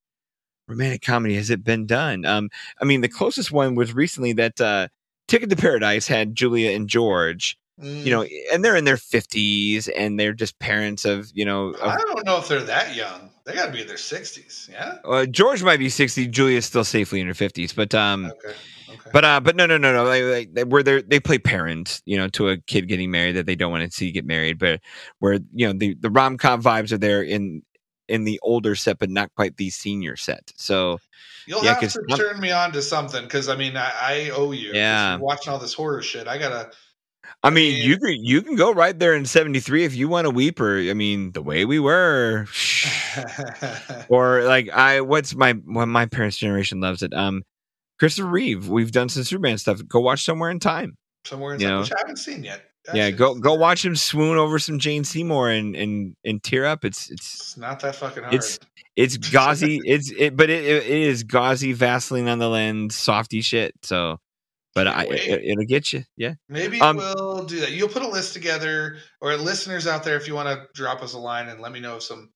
romantic comedy. Has it been done? Um, I mean, the closest one was recently that uh, Ticket to Paradise had Julia and George. Mm. You know, and they're in their 50s and they're just parents of, you know. Of, I don't know if they're that young. They got to be in their 60s. Yeah. Uh, George might be 60. Julia's still safely in her 50s. But um, okay. But uh, but no, no, no, no. Like, like where they they play parents, you know, to a kid getting married that they don't want to see get married, but where you know the the rom com vibes are there in in the older set, but not quite the senior set. So you'll yeah, have to turn me on to something because I mean I, I, owe you. Yeah, watching all this horror shit, I gotta. I mean, you can you can go right there in '73 if you want to weeper. I mean, the way we were, [LAUGHS] or like I, what's my when my parents' generation loves it. Um, Christopher Reeve. We've done some Superman stuff. Go watch Somewhere in Time. Somewhere in Time, which I haven't seen yet. yeah, go go watch him swoon over some Jane Seymour and and and tear up. It's it's, it's not that fucking hard. It's it's gauzy. it's it, but it, it is gauzy Vaseline on the lens, softy shit. So, but I it, will get you. Yeah, maybe um, we'll do that. You'll put a list together, or listeners out there, if you want to drop us a line and let me know some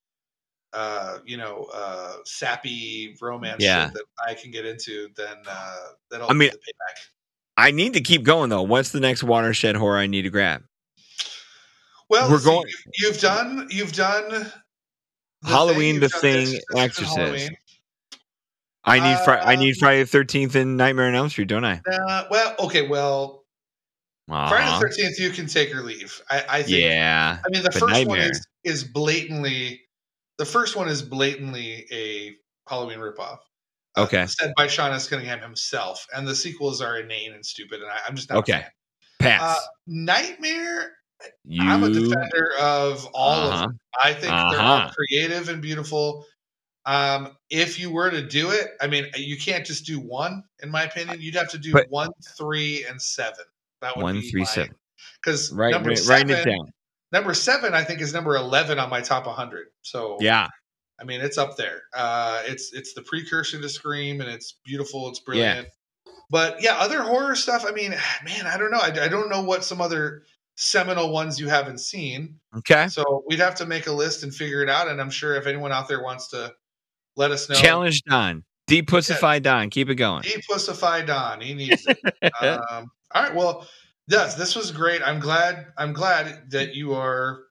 uh, you know, uh, sappy romance yeah. that I can get into, then uh, that'll I mean, I need to keep going though. What's the next watershed horror I need to grab? Well, we're see, going. You've done you've done The Halloween, Thing, The Thing, Exorcist. I need I Uh, need Friday the Thirteenth and Nightmare on Elm Street, don't I? Uh, well, okay, well, Friday the Thirteenth, you can take or leave. I, I think. Yeah. I mean, the first one is is blatantly, the first one is blatantly a Halloween ripoff. uh, Okay. said by Sean S. Cunningham himself, and the sequels are inane and stupid, and I, I'm just not. Okay. Pass. Uh, Nightmare. you. I'm a defender of all of Uh-huh. them. I think they're all Uh-huh. creative and beautiful. Um, if you were to do it, I mean, you can't just do one. In my opinion, you'd have to do But- one, three, and seven. That would One, be three, my- seven. Because Right, number right, seven, writing it down. number seven, I think is number eleven on my top 100. So Yeah. I mean, it's up there. Uh, it's it's the precursor to Scream, and it's beautiful. It's brilliant. But yeah, other horror stuff. I mean, [SIGHS] man, I don't know. I, I don't know what some other seminal ones you haven't seen. Okay. So we'd have to make a list and figure it out. And I'm sure if anyone out there wants to let us know, Challenge Don. Depussify Don. Keep it going. depussify Don. He needs it. [LAUGHS] um, all right. Well, yes, this was great. I'm glad. I'm glad that you are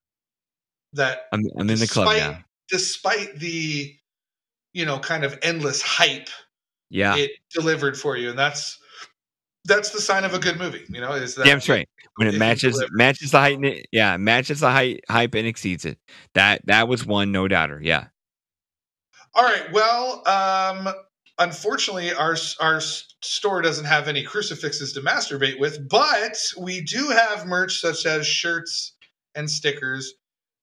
that I'm, I'm in the club despite, now. despite the you know kind of endless hype Yeah. it delivered for you, and that's that's the sign of a good movie. You know, is that Damn straight. When it it matches delivers. matches the height, yeah, matches the height, hype and exceeds it. That that was one, no doubter. Yeah. All right. Well, um, unfortunately, our our store doesn't have any crucifixes to masturbate with, but we do have merch such as shirts and stickers.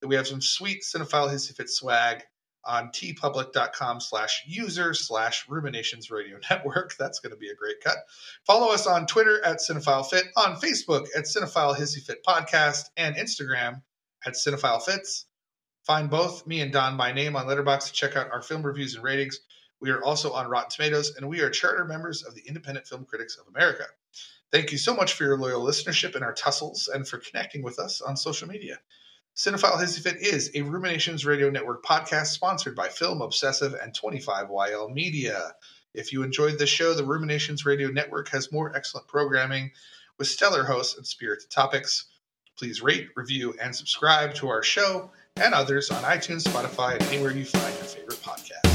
We have some sweet cinephile hissy fit swag on teepublic.com slash user slash ruminations radio [LAUGHS] network. That's going to be a great cut. Follow us on Twitter at Cinephile Fit, on Facebook at Cinephile Hissy Fit Podcast, and Instagram at Cinephile Fits. Find both me and Don by name on Letterboxd to check out our film reviews and ratings. We are also on Rotten Tomatoes, and we are charter members of the Independent Film Critics of America. Thank you so much for your loyal listenership and our tussles, and for connecting with us on social media. Cinephile Hissy Fit is a Ruminations Radio Network podcast sponsored by Film Obsessive and 25YL Media. If you enjoyed this show, the Ruminations Radio Network has more excellent programming with stellar hosts and spirited topics. Please rate, review, and subscribe to our show and others on iTunes, Spotify, and anywhere you find your favorite podcast.